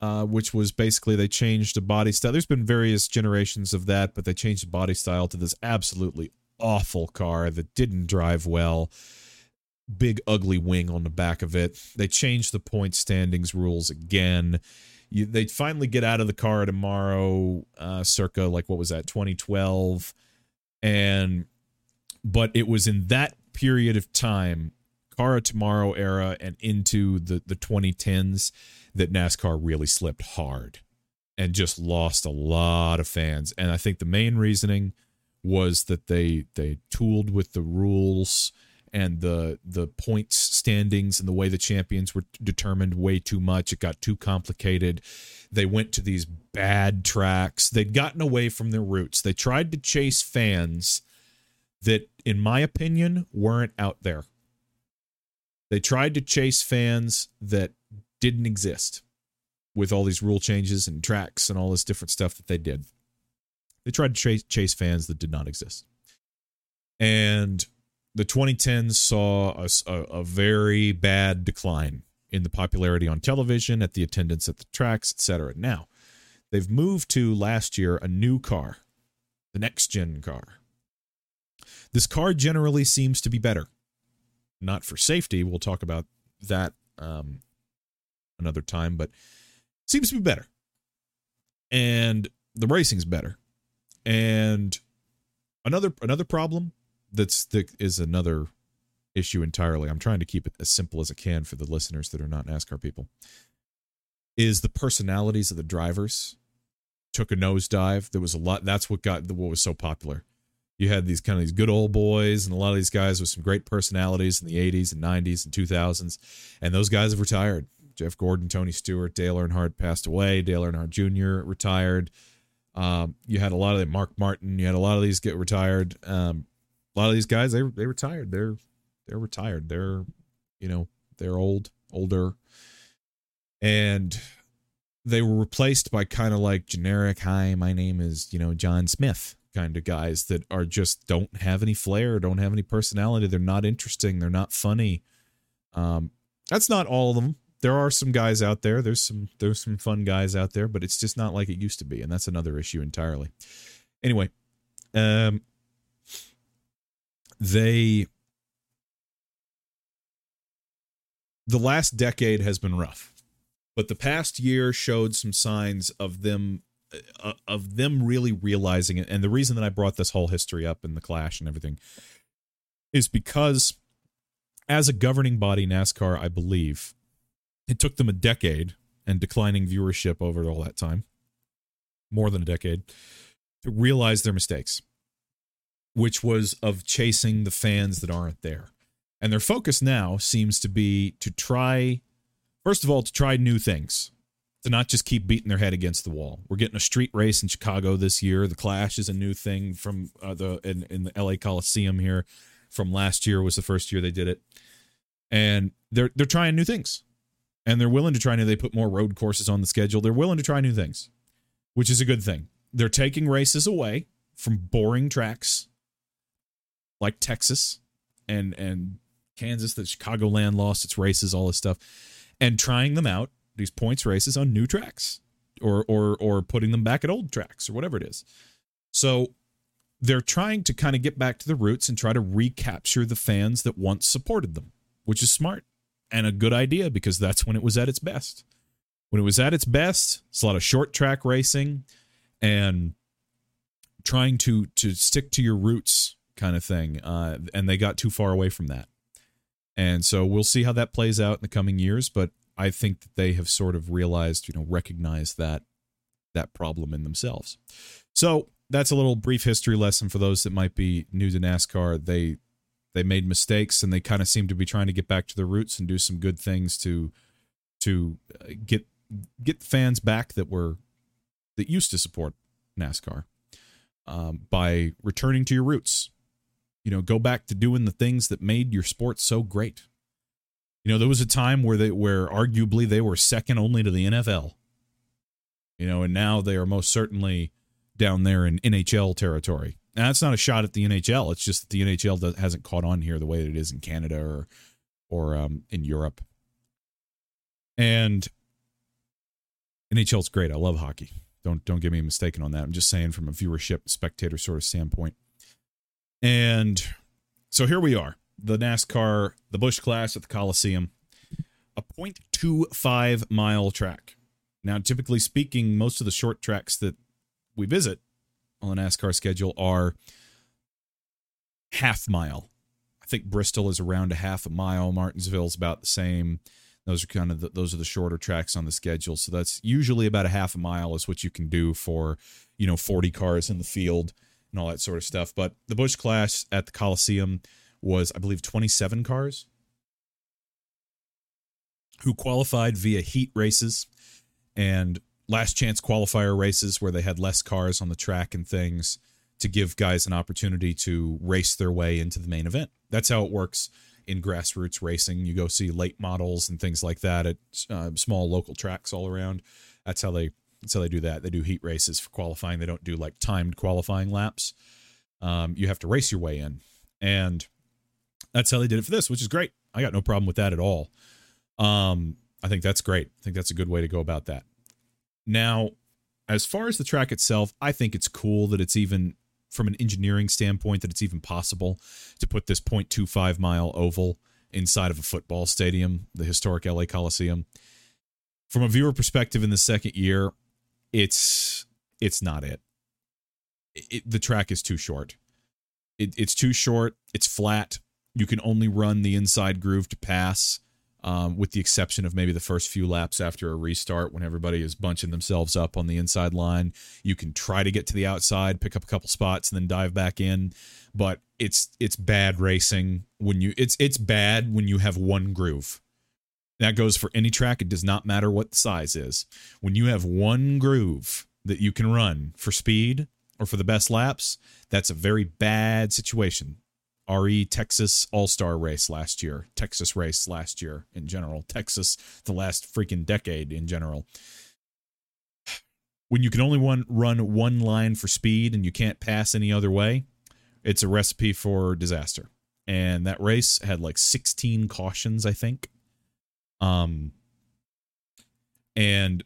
uh, which was basically they changed the body style. There's been various generations of that but they changed the body style to this absolutely awful car that didn't drive well big ugly wing on the back of it. They changed the point standings rules again. You, they finally get out of the car tomorrow, uh, circa like what was that, 2012, and but it was in that period of time, car tomorrow era, and into the the 2010s that NASCAR really slipped hard and just lost a lot of fans. And I think the main reasoning was that they they tooled with the rules and the the points standings and the way the champions were determined way too much. It got too complicated. They went to these bad tracks. They'd gotten away from their roots. They tried to chase fans that, in my opinion, weren't out there. They tried to chase fans that didn't exist with all these rule changes and tracks and all this different stuff that they did. They tried to chase, chase fans that did not exist. And the 2010s saw a, a, a, very bad decline in the popularity on television, at the attendance at the tracks, etc. Now, they've moved to last year a new car, the next gen car. This car generally seems to be better. Not for safety, we'll talk about that um, another time, but seems to be better. And the racing's better. And another another problem that's that is another issue entirely. I'm trying to keep it as simple as I can for the listeners that are not NASCAR people. Is the personalities of the drivers took a nosedive. There was a lot. That's what got the what was so popular. You had these kind of these good old boys, and a lot of these guys with some great personalities in the 80s and 90s and 2000s, and those guys have retired. Jeff Gordon, Tony Stewart, Dale Earnhardt passed away. Dale Earnhardt Jr. retired. Um, you had a lot of the Mark Martin. You had a lot of these get retired. Um, a lot of these guys they they retired. They're they're retired. They're you know they're old, older, and they were replaced by kind of like generic. Hi, my name is you know John Smith kind of guys that are just don't have any flair, don't have any personality. They're not interesting. They're not funny. Um, that's not all of them there are some guys out there. There's some there's some fun guys out there, but it's just not like it used to be, and that's another issue entirely. Anyway, um, they the last decade has been rough, but the past year showed some signs of them uh, of them really realizing it. And the reason that I brought this whole history up in the clash and everything is because as a governing body, NASCAR, I believe, it took them a decade and declining viewership over all that time, more than a decade, to realize their mistakes, which was of chasing the fans that aren't there. And their focus now seems to be to try, first of all, to try new things, to not just keep beating their head against the wall. We're getting a street race in Chicago this year. The Clash is a new thing from uh, the in, in the LA Coliseum here. From last year was the first year they did it, and they're they're trying new things and they're willing to try new. They put more road courses on the schedule. They're willing to try new things, which is a good thing. They're taking races away from boring tracks like Texas and and Kansas that Chicagoland lost its races, all this stuff, and trying them out these points races on new tracks or or or putting them back at old tracks or whatever it is. So they're trying to kind of get back to the roots and try to recapture the fans that once supported them, which is smart and a good idea because that's when it was at its best. When it was at its best, it's a lot of short track racing and trying to to stick to your roots kind of thing. Uh, and they got too far away from that. And so we'll see how that plays out in the coming years. But I think that they have sort of realized, you know, recognized that that problem in themselves. So that's a little brief history lesson for those that might be new to NASCAR. They they made mistakes and they kind of seem to be trying to get back to their roots and do some good things to to uh, get get fans back that were that used to support NASCAR um, by returning to your roots. You know, go back to doing the things that made your sport so great. You know, there was a time where they where arguably they were second only to the NFL. You know, and now they are most certainly down there in NHL territory. Now, that's not a shot at the NHL. It's just that the NHL does, hasn't caught on here the way that it is in Canada or or um, in Europe. And NHL's great. I love hockey. Don't don't get me mistaken on that. I'm just saying from a viewership spectator sort of standpoint. And so here we are. The NASCAR, the Busch Clash at the Coliseum, a 0.25 mile track. Now, typically speaking, most of the short tracks that we visit on the NASCAR schedule are half mile. I think Bristol is around a half a mile. Martinsville's about the same. Those are kind of the, those are the shorter tracks on the schedule. So that's usually about a half a mile is what you can do for, you know, 40 cars in the field and all that sort of stuff. But the Busch Clash at the Coliseum was, I believe, 27 cars who qualified via heat races. And last chance qualifier races where they had less cars on the track and things to give guys an opportunity to race their way into the main event. That's how it works in grassroots racing. You go see late models and things like that at uh, small local tracks all around. That's how they how they do that. They do heat races for qualifying. They don't do like timed qualifying laps. Um, you have to race your way in, and that's how they did it for this, which is great. I got no problem with that at all. Um, I think that's great. I think that's a good way to go about that. Now, as far as the track itself, I think it's cool that it's even from an engineering standpoint that it's even possible to put this 0.25 mile oval inside of a football stadium, the historic LA Coliseum. From a viewer perspective in the second year, it's it's not it. it the track is too short. It, it's too short. It's flat. You can only run the inside groove to pass um, with the exception of maybe the first few laps after a restart when everybody is bunching themselves up on the inside line. You can try to get to the outside, pick up a couple spots, and then dive back in. But it's it's bad racing when you it's it's bad when you have one groove. That goes for any track. It does not matter what the size is. When you have one groove that you can run for speed or for the best laps, that's a very bad situation. RE Texas All Star race last year, Texas race last year in general, Texas the last freaking decade in general. When you can only one, run one line for speed and you can't pass any other way, it's a recipe for disaster. And that race had like 16 cautions, I think. Um, and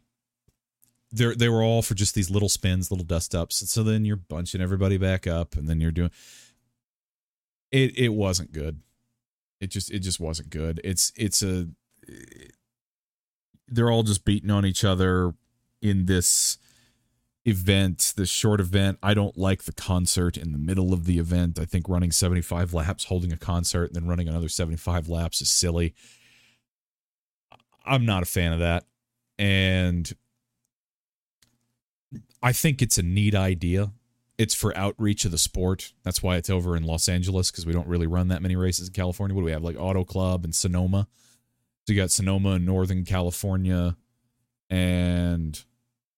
they they were all for just these little spins, little dust ups. So then you're bunching everybody back up, and then you're doing it it wasn't good. It just it just wasn't good. It's it's a they're all just beating on each other in this event, this short event. I don't like the concert in the middle of the event. I think running 75 laps, holding a concert, and then running another 75 laps is silly. I'm not a fan of that. And I think it's a neat idea it's for outreach of the sport. That's why it's over in Los Angeles because we don't really run that many races in California. What do we have? Like Auto Club and Sonoma. So you got Sonoma in Northern California. And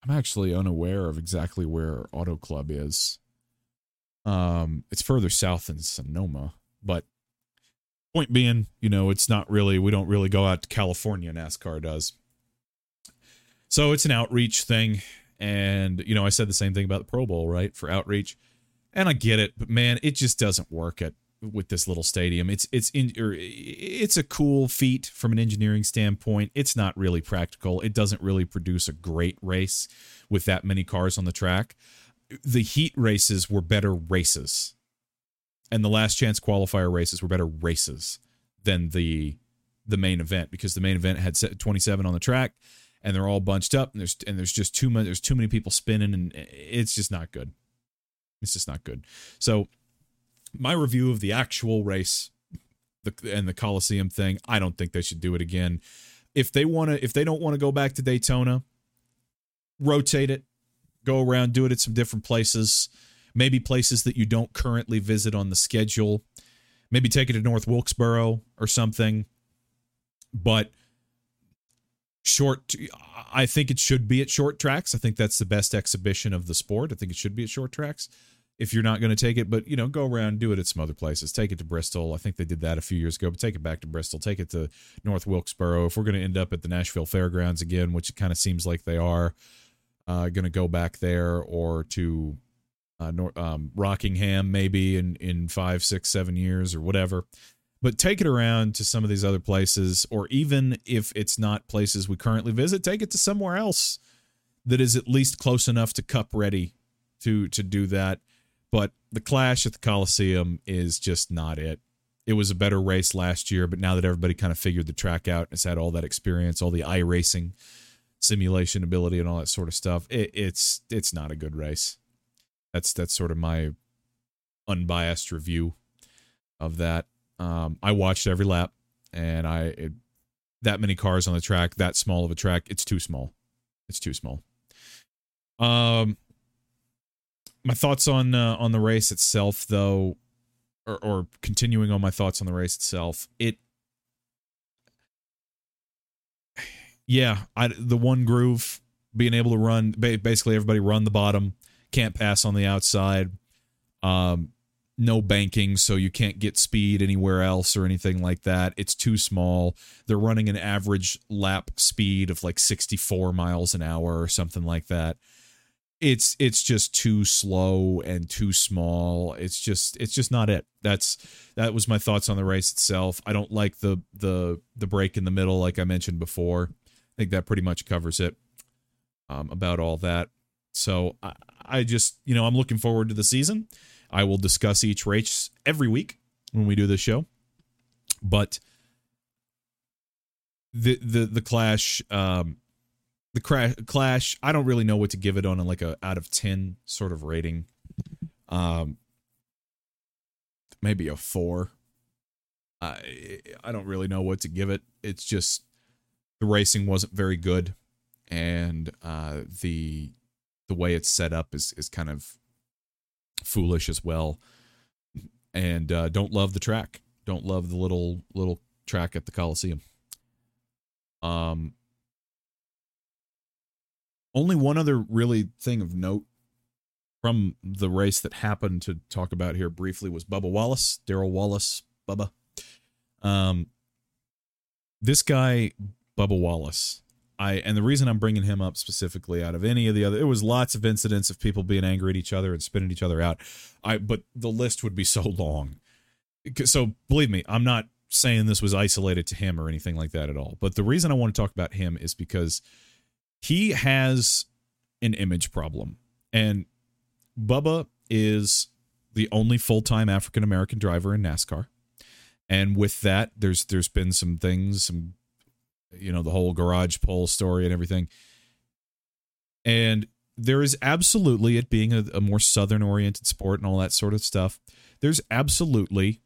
I'm actually unaware of exactly where Auto Club is. Um, it's further south than Sonoma, but point being, you know, it's not really we don't really go out to California. NASCAR does, so it's an outreach thing. And, you know, I said the same thing about the Pro Bowl, right? For outreach. And I get it, but man, it just doesn't work at with this little stadium. It's it's in it's a cool feat from an engineering standpoint. It's not really practical. It doesn't really produce a great race with that many cars on the track. The heat races were better races. And the last chance qualifier races were better races than the the main event because the main event had 27 on the track and they're all bunched up and there's and there's just too much there's too many people spinning and eh, it's just not good. It's just not good. So my review of the actual race the and the Coliseum thing, I don't think they should do it again. If they want to if they don't want to go back to Daytona, rotate it, go around, do it at some different places, maybe places that you don't currently visit on the schedule. Maybe take it to North Wilkesboro or something. But short i think it should be at short tracks. I think that's the best exhibition of the sport. I think it should be at short tracks if you're not going to take it. But you know go around do it at some other places. Take it to bristol. I think they did that a few years ago but take it back to bristol. Take it to north wilkesboro. If we're going to end up at the nashville fairgrounds again which it kind of seems like they are uh, going to go back there or to uh, Nor- um, rockingham maybe in in five six seven years or whatever. But take it around to some of these other places or even if it's not places we currently visit take it to somewhere else that is at least close enough to cup ready to to do that. But the clash at the coliseum is just not it. It was a better race last year but now that everybody kind of figured the track out and has had all that experience all the iRacing simulation ability and all that sort of stuff it, it's it's not a good race that's that's sort of my unbiased review of that um, I watched every lap, and I it, that many cars on the track, that small of a track, it's too small. It's too small. Um, my thoughts on uh, on the race itself, though, or, or continuing on my thoughts on the race itself, it yeah, I the one groove being able to run basically everybody run the bottom, can't pass on the outside. Um, no banking, so you can't get speed anywhere else or anything like that. It's too small. They're running an average lap speed of like 64 miles an hour or something like that. It's it's just too slow and too small. It's just it's just not it. That's that was my thoughts on the race itself. I don't like the the the break in the middle like I mentioned before. I think that pretty much covers it. Um, about all that. So I, I just you know I'm looking forward to the season. I will discuss each race every week when we do this show. But the the the clash um the crash clash I don't really know what to give it on like a out of 10 sort of rating. Um maybe a 4. I I don't really know what to give it. It's just the racing wasn't very good and uh the the way it's set up is is kind of foolish as well. And uh, don't love the track. Don't love the little little track at the Coliseum. Um, only one other really thing of note from the race that happened to talk about here briefly was Bubba Wallace, Darrell Wallace, Bubba. Um, this guy, Bubba Wallace, I and the reason I'm bringing him up specifically out of any of the other, it was lots of incidents of people being angry at each other and spinning each other out. I but the list would be so long. So believe me, I'm not saying this was isolated to him or anything like that at all. But the reason I want to talk about him is because he has an image problem, and Bubba is the only full time African American driver in NASCAR. And with that, there's there's been some things, some you know the whole garage pole story and everything. And there is absolutely it being a, a more southern oriented sport and all that sort of stuff there's absolutely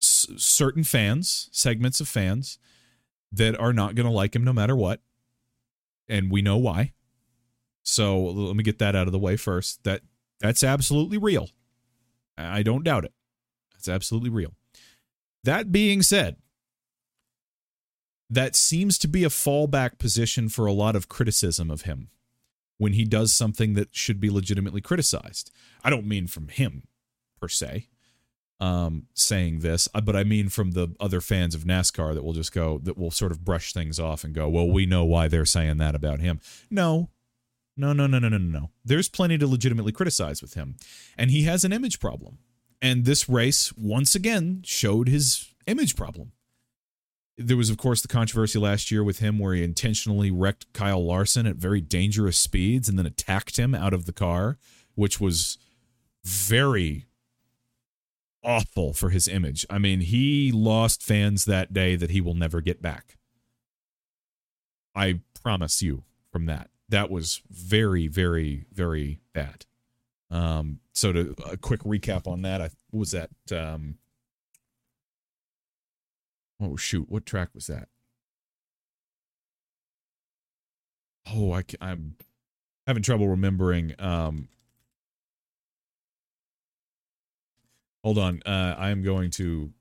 s- certain fans segments of fans that are not going to like him no matter what. And we know why. So let me get that out of the way first. That that's absolutely real. I don't doubt it. That's absolutely real. That being said that seems to be a fallback position for a lot of criticism of him when he does something that should be legitimately criticized. I don't mean from him per se um, saying this, uh, but I mean from the other fans of NASCAR that will just go, that will sort of brush things off and go, well, we know why they're saying that about him. No, no, no, no, no, no, no. There's plenty to legitimately criticize with him. And he has an image problem. And this race, once again, showed his image problem. There was, of course, the controversy last year with him where he intentionally wrecked Kyle Larson at very dangerous speeds and then attacked him out of the car, which was very awful for his image. I mean, he lost fans that day that he will never get back. I promise you from that. That was very, very, very bad. Um, so to a quick recap on that, I was that um Oh shoot, what track was that? Oh, I, I'm having trouble remembering. Um, hold on, uh, I am going to,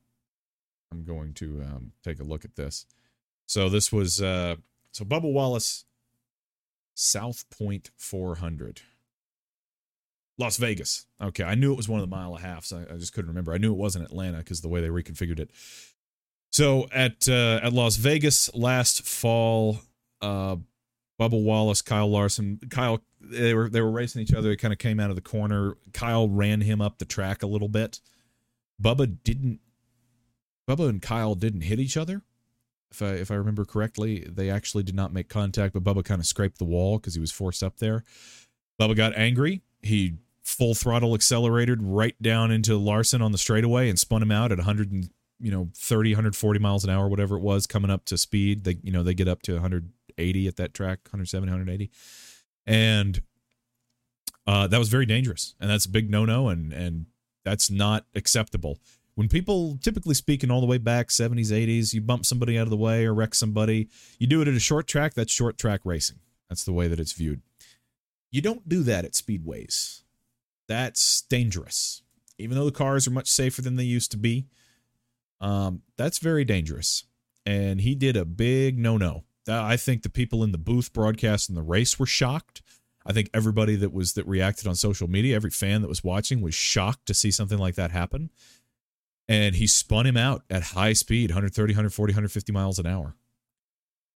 I'm going to um, take a look at this. So this was uh, so Bubba Wallace, South Point 400. Las Vegas. Okay, I knew it was one of the mile and a half, so I, I just couldn't remember. I knew it wasn't Atlanta because the way they reconfigured it. So at uh, at Las Vegas last fall, uh, Bubba Wallace, Kyle Larson, Kyle they were they were racing each other. They kind of came out of the corner. Kyle ran him up the track a little bit. Bubba didn't. Bubba and Kyle didn't hit each other. If I if I remember correctly, they actually did not make contact, but Bubba kind of scraped the wall because he was forced up there. Bubba got angry. He full throttle accelerated right down into Larson on the straightaway and spun him out at 100 and you know 30 140 miles an hour whatever it was coming up to speed they you know they get up to 180 at that track 170 180 and uh, that was very dangerous and that's a big no-no and and that's not acceptable. When people typically speaking all the way back 70s 80s you bump somebody out of the way or wreck somebody you do it at a short track that's short track racing. That's the way that it's viewed. You don't do that at speedways. That's dangerous. Even though the cars are much safer than they used to be um, that's very dangerous. And he did a big no no. I think the people in the booth broadcasting the race were shocked. I think everybody that was that reacted on social media, every fan that was watching was shocked to see something like that happen. And he spun him out at high speed, 130, 140, 150 miles an hour.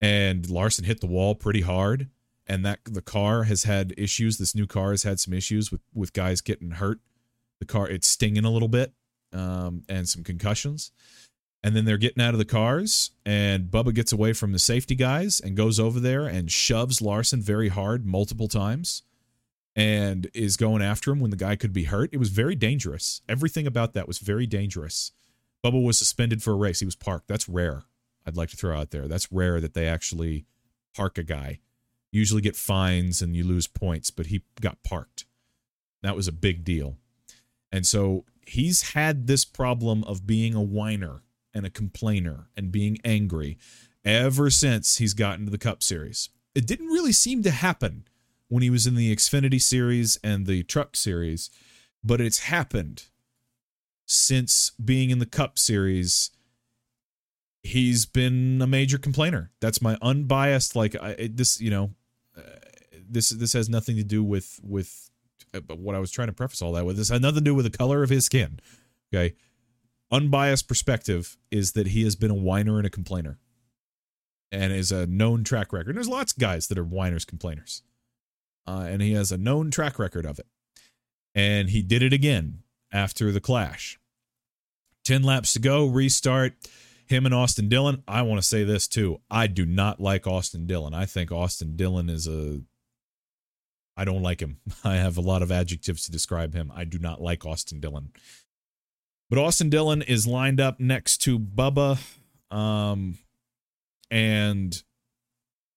And Larson hit the wall pretty hard and that the car has had issues. This new car has had some issues with with guys getting hurt. The car it's stinging a little bit, um, and some concussions. And then they're getting out of the cars, and Bubba gets away from the safety guys and goes over there and shoves Larson very hard multiple times, and is going after him when the guy could be hurt. It was very dangerous. Everything about that was very dangerous. Bubba was suspended for a race. He was parked. That's rare. I'd like to throw out there. That's rare that they actually park a guy usually get fines and you lose points, but he got parked. That was a big deal. And so he's had this problem of being a whiner and a complainer and being angry ever since he's gotten to the Cup Series. It didn't really seem to happen when he was in the Xfinity Series and the Truck Series, but it's happened since being in the Cup Series. He's been a major complainer. That's my unbiased, like I, this. You know, uh, this this has nothing to do with with uh, what I was trying to preface all that with. is nothing to do with the color of his skin. Okay, unbiased perspective is that he has been a whiner and a complainer, and is a known track record. And there's lots of guys that are whiners, complainers, uh, and he has a known track record of it. And he did it again after the clash. Ten laps to go, restart him and Austin Dillon. I want to say this too. I do not like Austin Dillon. I think Austin Dillon is a. I don't like him. I have a lot of adjectives to describe him. I do not like Austin Dillon. But Austin Dillon is lined up next to Bubba. Um, and,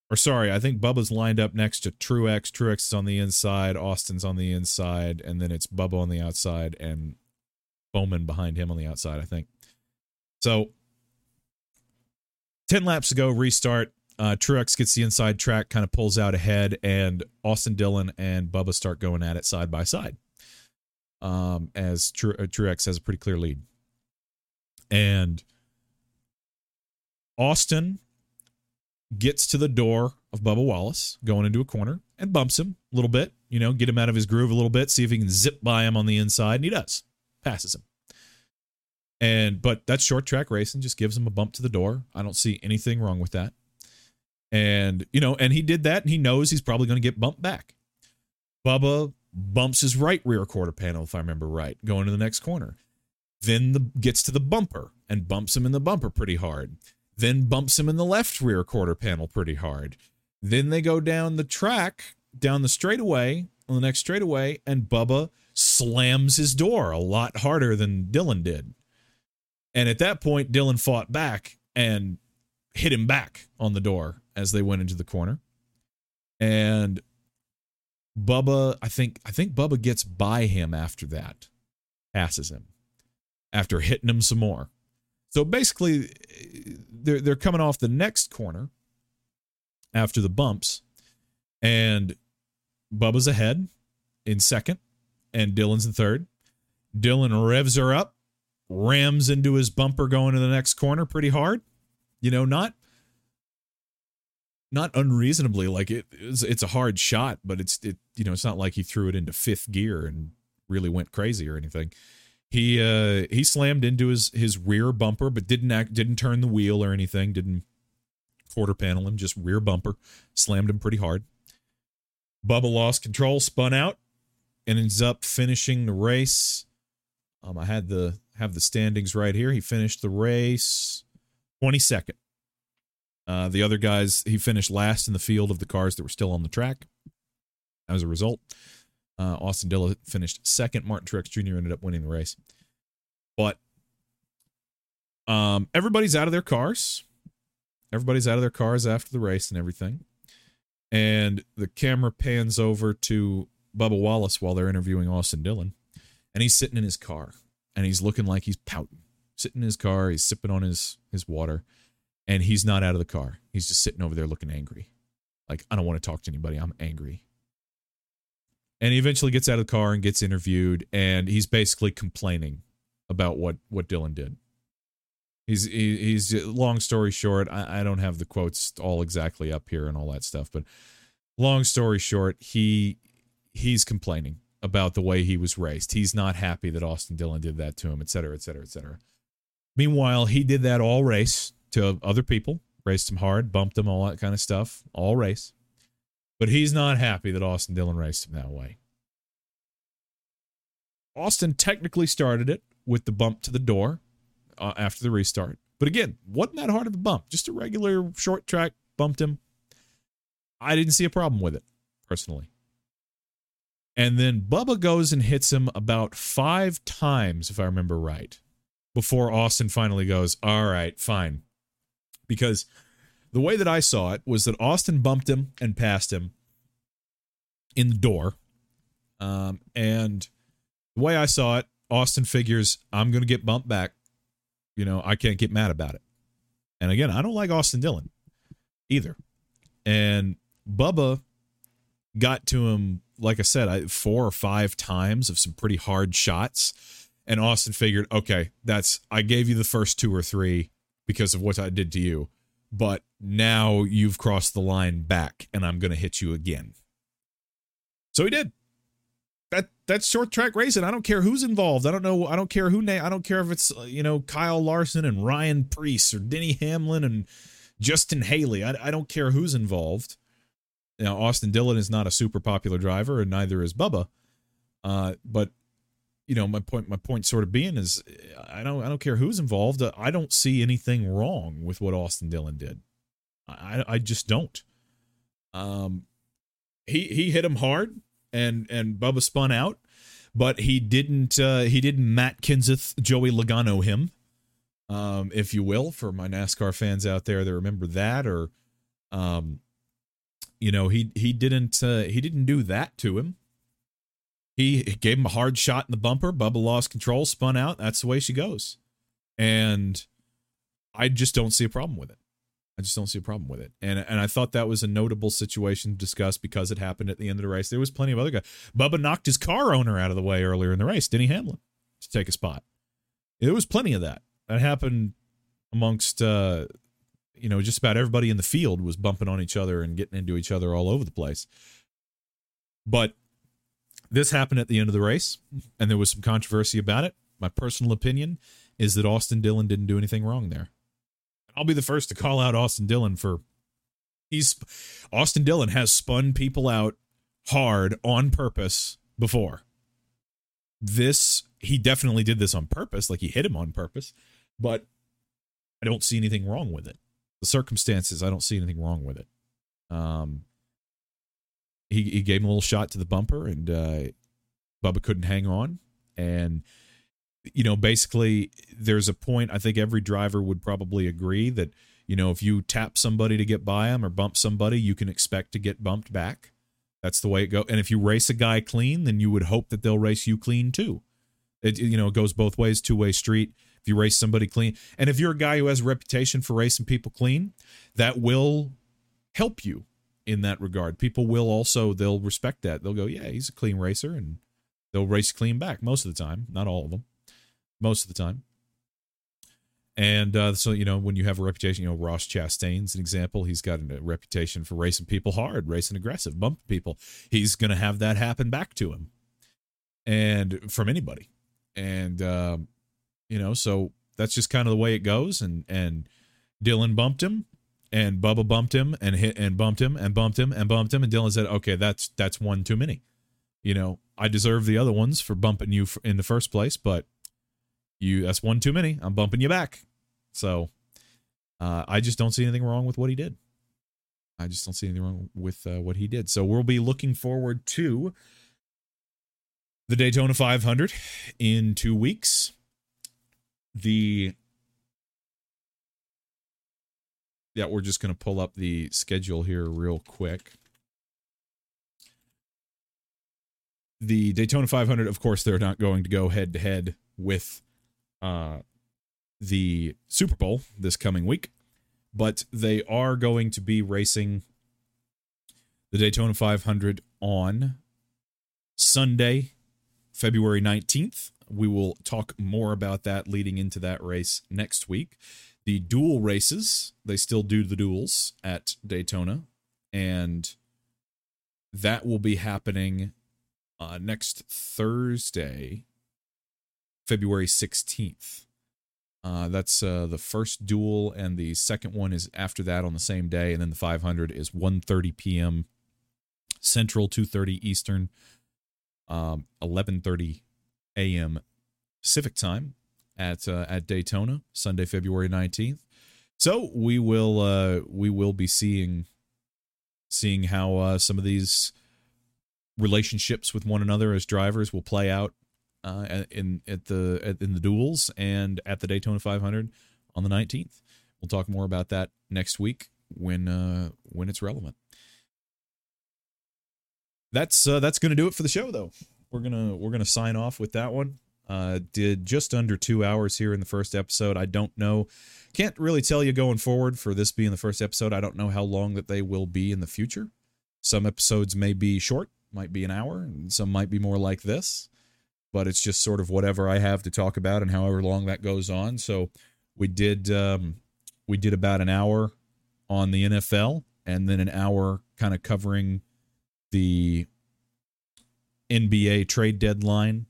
or sorry, I think Bubba's lined up next to Truex. Truex is on the inside, Austin's on the inside, and then it's Bubba on the outside and Bowman behind him on the outside, I think. So 10 laps to go, restart. Uh, Truex gets the inside track, kind of pulls out ahead, and Austin Dillon and Bubba start going at it side by side. Um, as Tru- uh, Truex has a pretty clear lead. And Austin gets to the door of Bubba Wallace going into a corner and bumps him a little bit, you know, get him out of his groove a little bit, see if he can zip by him on the inside. And he does, passes him. And but that's short track racing, just gives him a bump to the door. I don't see anything wrong with that. And you know, and he did that, and he knows he's probably going to get bumped back. Bubba bumps his right rear quarter panel, if I remember right, going to the next corner. Then the gets to the bumper and bumps him in the bumper pretty hard. Then bumps him in the left rear quarter panel pretty hard. Then they go down the track, down the straightaway, on the next straightaway, and Bubba slams his door a lot harder than Dillon did. And at that point, Dillon fought back and hit him back on the door as they went into the corner. And Bubba, I think I think Bubba gets by him after that. Passes him after hitting him some more. So basically they're they're coming off the next corner after the bumps and Bubba's ahead in second and Dillon's in third. Dillon revs her up rams into his bumper going to the next corner pretty hard. You know, not not unreasonably like it, it's, it's a hard shot, but it's it you know, it's not like he threw it into fifth gear and really went crazy or anything. He uh he slammed into his his rear bumper but didn't act didn't turn the wheel or anything, didn't quarter panel him, just rear bumper, slammed him pretty hard. Bubba lost control, spun out, and ends up finishing the race. Um, I had the have the standings right here. He finished the race 22nd. Uh, the other guys, he finished last in the field of the cars that were still on the track. As a result, uh, Austin Dillon finished second. Martin Truex Jr. ended up winning the race. But um, everybody's out of their cars. Everybody's out of their cars after the race and everything. And the camera pans over to Bubba Wallace while they're interviewing Austin Dillon. And he's sitting in his car and he's looking like he's pouting, sitting in his car. He's sipping on his his water, and he's not out of the car. He's just sitting over there looking angry, like I don't want to talk to anybody. I'm angry. And he eventually gets out of the car and gets interviewed, and he's basically complaining about what what Dillon did. He's he, he's long story short. I, I don't have the quotes all exactly up here and all that stuff, but long story short, he he's complaining about the way he was raised. He's not happy that Austin Dillon did that to him, et cetera, et cetera, et cetera. Meanwhile, he did that all race to other people, raced him hard, bumped him, all that kind of stuff, all race. But he's not happy that Austin Dillon raced him that way. Austin technically started it with the bump to the door uh, after the restart. But again, wasn't that hard of a bump. Just a regular short track bumped him. I didn't see a problem with it, personally. And then Bubba goes and hits him about five times, if I remember right, before Austin finally goes, All right, fine. Because the way that I saw it was that Austin bumped him and passed him in the door. Um, and the way I saw it, Austin figures, I'm going to get bumped back. You know, I can't get mad about it. And again, I don't like Austin Dillon either. And Bubba got to him, like I said, four or five times of some pretty hard shots. And Austin figured, okay, that's, I gave you the first two or three because of what I did to you. But now you've crossed the line back and I'm going to hit you again. So he did. That that's short track racing. I don't care who's involved. I don't know. I don't care who. I don't care if it's you know Kyle Larson and Ryan Preece or Denny Hamlin and Justin Haley. I, I don't care who's involved. Now, Austin Dillon is not a super popular driver, and neither is Bubba. Uh, but you know, my point, my point, sort of being is, I don't, I don't care who's involved. I don't see anything wrong with what Austin Dillon did. I, I just don't. Um, he he hit him hard, and and Bubba spun out, but he didn't. Uh, he didn't Matt Kenseth, Joey Logano him, um, if you will, for my NASCAR fans out there that remember that, or um, you know, he he didn't uh, he didn't do that to him. He gave him a hard shot in the bumper. Bubba lost control, spun out. That's the way she goes, and I just don't see a problem with it. I just don't see a problem with it. And and I thought that was a notable situation to discuss because it happened at the end of the race. There was plenty of other guys. Bubba knocked his car owner out of the way earlier in the race, Denny Hamlin, to take a spot. There was plenty of that. That happened amongst uh, you know, just about everybody in the field was bumping on each other and getting into each other all over the place. But this happened at the end of the race, and there was some controversy about it. My personal opinion is that Austin Dillon didn't do anything wrong there. I'll be the first to call out Austin Dillon for he's Austin Dillon has spun people out hard on purpose before. This he definitely did this on purpose, like he hit him on purpose, but I don't see anything wrong with it the circumstances, I don't see anything wrong with it. Um, he he gave him a little shot to the bumper, and uh, Bubba couldn't hang on. And you know, basically, there's a point. I think every driver would probably agree that you know if you tap somebody to get by them or bump somebody, you can expect to get bumped back. That's the way it goes. And if you race a guy clean, then you would hope that they'll race you clean too. It you know it goes both ways, two way street if you race somebody clean. And if you're a guy who has a reputation for racing people clean, that will help you in that regard. People will also they'll respect that. They'll go, "Yeah, he's a clean racer," and they'll race clean back most of the time. Not all of them, most of the time. And uh, so you know when you have a reputation, you know Ross Chastain's an example. He's got a reputation for racing people hard, racing aggressive, bumping people. He's going to have that happen back to him, and from anybody. And um, you know, so that's just kind of the way it goes. And and Dillon bumped him, and Bubba bumped him, and hit and bumped him, and bumped him, and bumped him, and Dillon said, "Okay, that's that's one too many." You know, I deserve the other ones for bumping you in the first place, but you that's one too many. I'm bumping you back. So uh, I just don't see anything wrong with what he did. I just don't see anything wrong with uh, what he did. So we'll be looking forward to the Daytona 500 in two weeks the yeah, we're just going to pull up the schedule here real quick. The Daytona 500, of course, they're not going to go head to head with uh, the Super Bowl this coming week, but they are going to be racing the Daytona 500 on Sunday, February 19th we will talk more about that leading into that race next week. The dual races, they still do the duels at Daytona. And that will be happening uh, next Thursday, February 16th. Uh, that's uh, the first duel, and the second one is after that on the same day, and then the 500 is 1.30 p.m. Central, 2.30 Eastern, um, 11.30 a.m. Pacific time at uh, at Daytona, Sunday, February 19th. So we will uh, we will be seeing seeing how uh, some of these relationships with one another as drivers will play out uh, in at the at, in the duels and at the Daytona 500 on the 19th. We'll talk more about that next week when uh, when it's relevant. That's uh, that's going to do it for the show, though. We're gonna we're gonna sign off with that one. Uh, did just under two hours here in the first episode. I don't know, can't really tell you going forward for this being the first episode. I don't know how long that they will be in the future. Some episodes may be short, might be an hour, and some might be more like this. But it's just sort of whatever I have to talk about and however long that goes on. So we did um, we did about an hour on the NFL and then an hour kind of covering the NBA trade deadline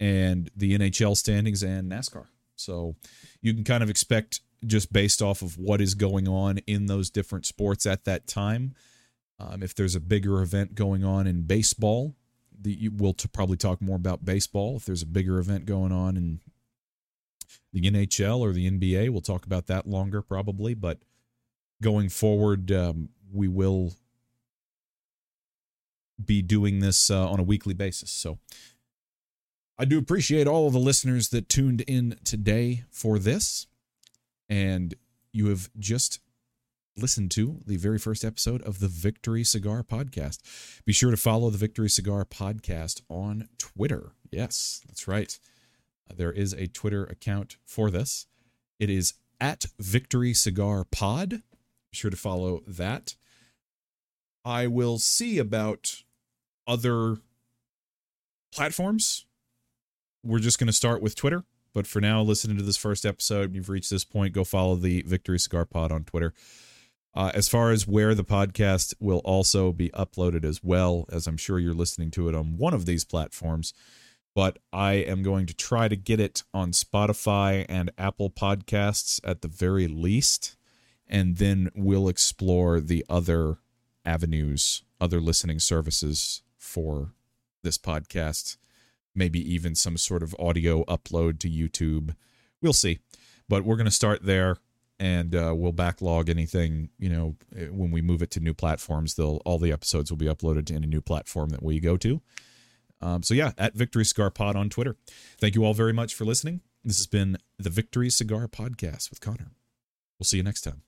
and the NHL standings and NASCAR. So you can kind of expect just based off of what is going on in those different sports at that time. Um, if there's a bigger event going on in baseball, the, we'll t- probably talk more about baseball. If there's a bigger event going on in the NHL or the NBA, we'll talk about that longer probably. But going forward, um, we will be doing this uh, on a weekly basis. So I do appreciate all of the listeners that tuned in today for this. And you have just listened to the very first episode of the Victory Cigar Podcast. Be sure to follow the Victory Cigar Podcast on Twitter. Yes, that's right. Uh, there is a Twitter account for this. It is at Victory Cigar Pod. Be sure to follow that. I will see about other platforms we're just going to start with Twitter. But for now, listening to this first episode, you've reached this point, go follow the Victory Cigar Pod on Twitter. Uh, as far as where the podcast will also be uploaded as well, as I'm sure you're listening to it on one of these platforms, but I am going to try to get it on Spotify and Apple Podcasts at the very least, and then we'll explore the other avenues, other listening services for this podcast maybe even some sort of audio upload to YouTube. We'll see. But we're going to start there and uh, we'll backlog anything, you know, eh, when we move it to new platforms, they'll all the episodes will be uploaded to any new platform that we go to. Um, so yeah, at Victory Cigar Pod on Twitter. Thank you all very much for listening. This has been the Victory Cigar Podcast with Conor. We'll see you next time.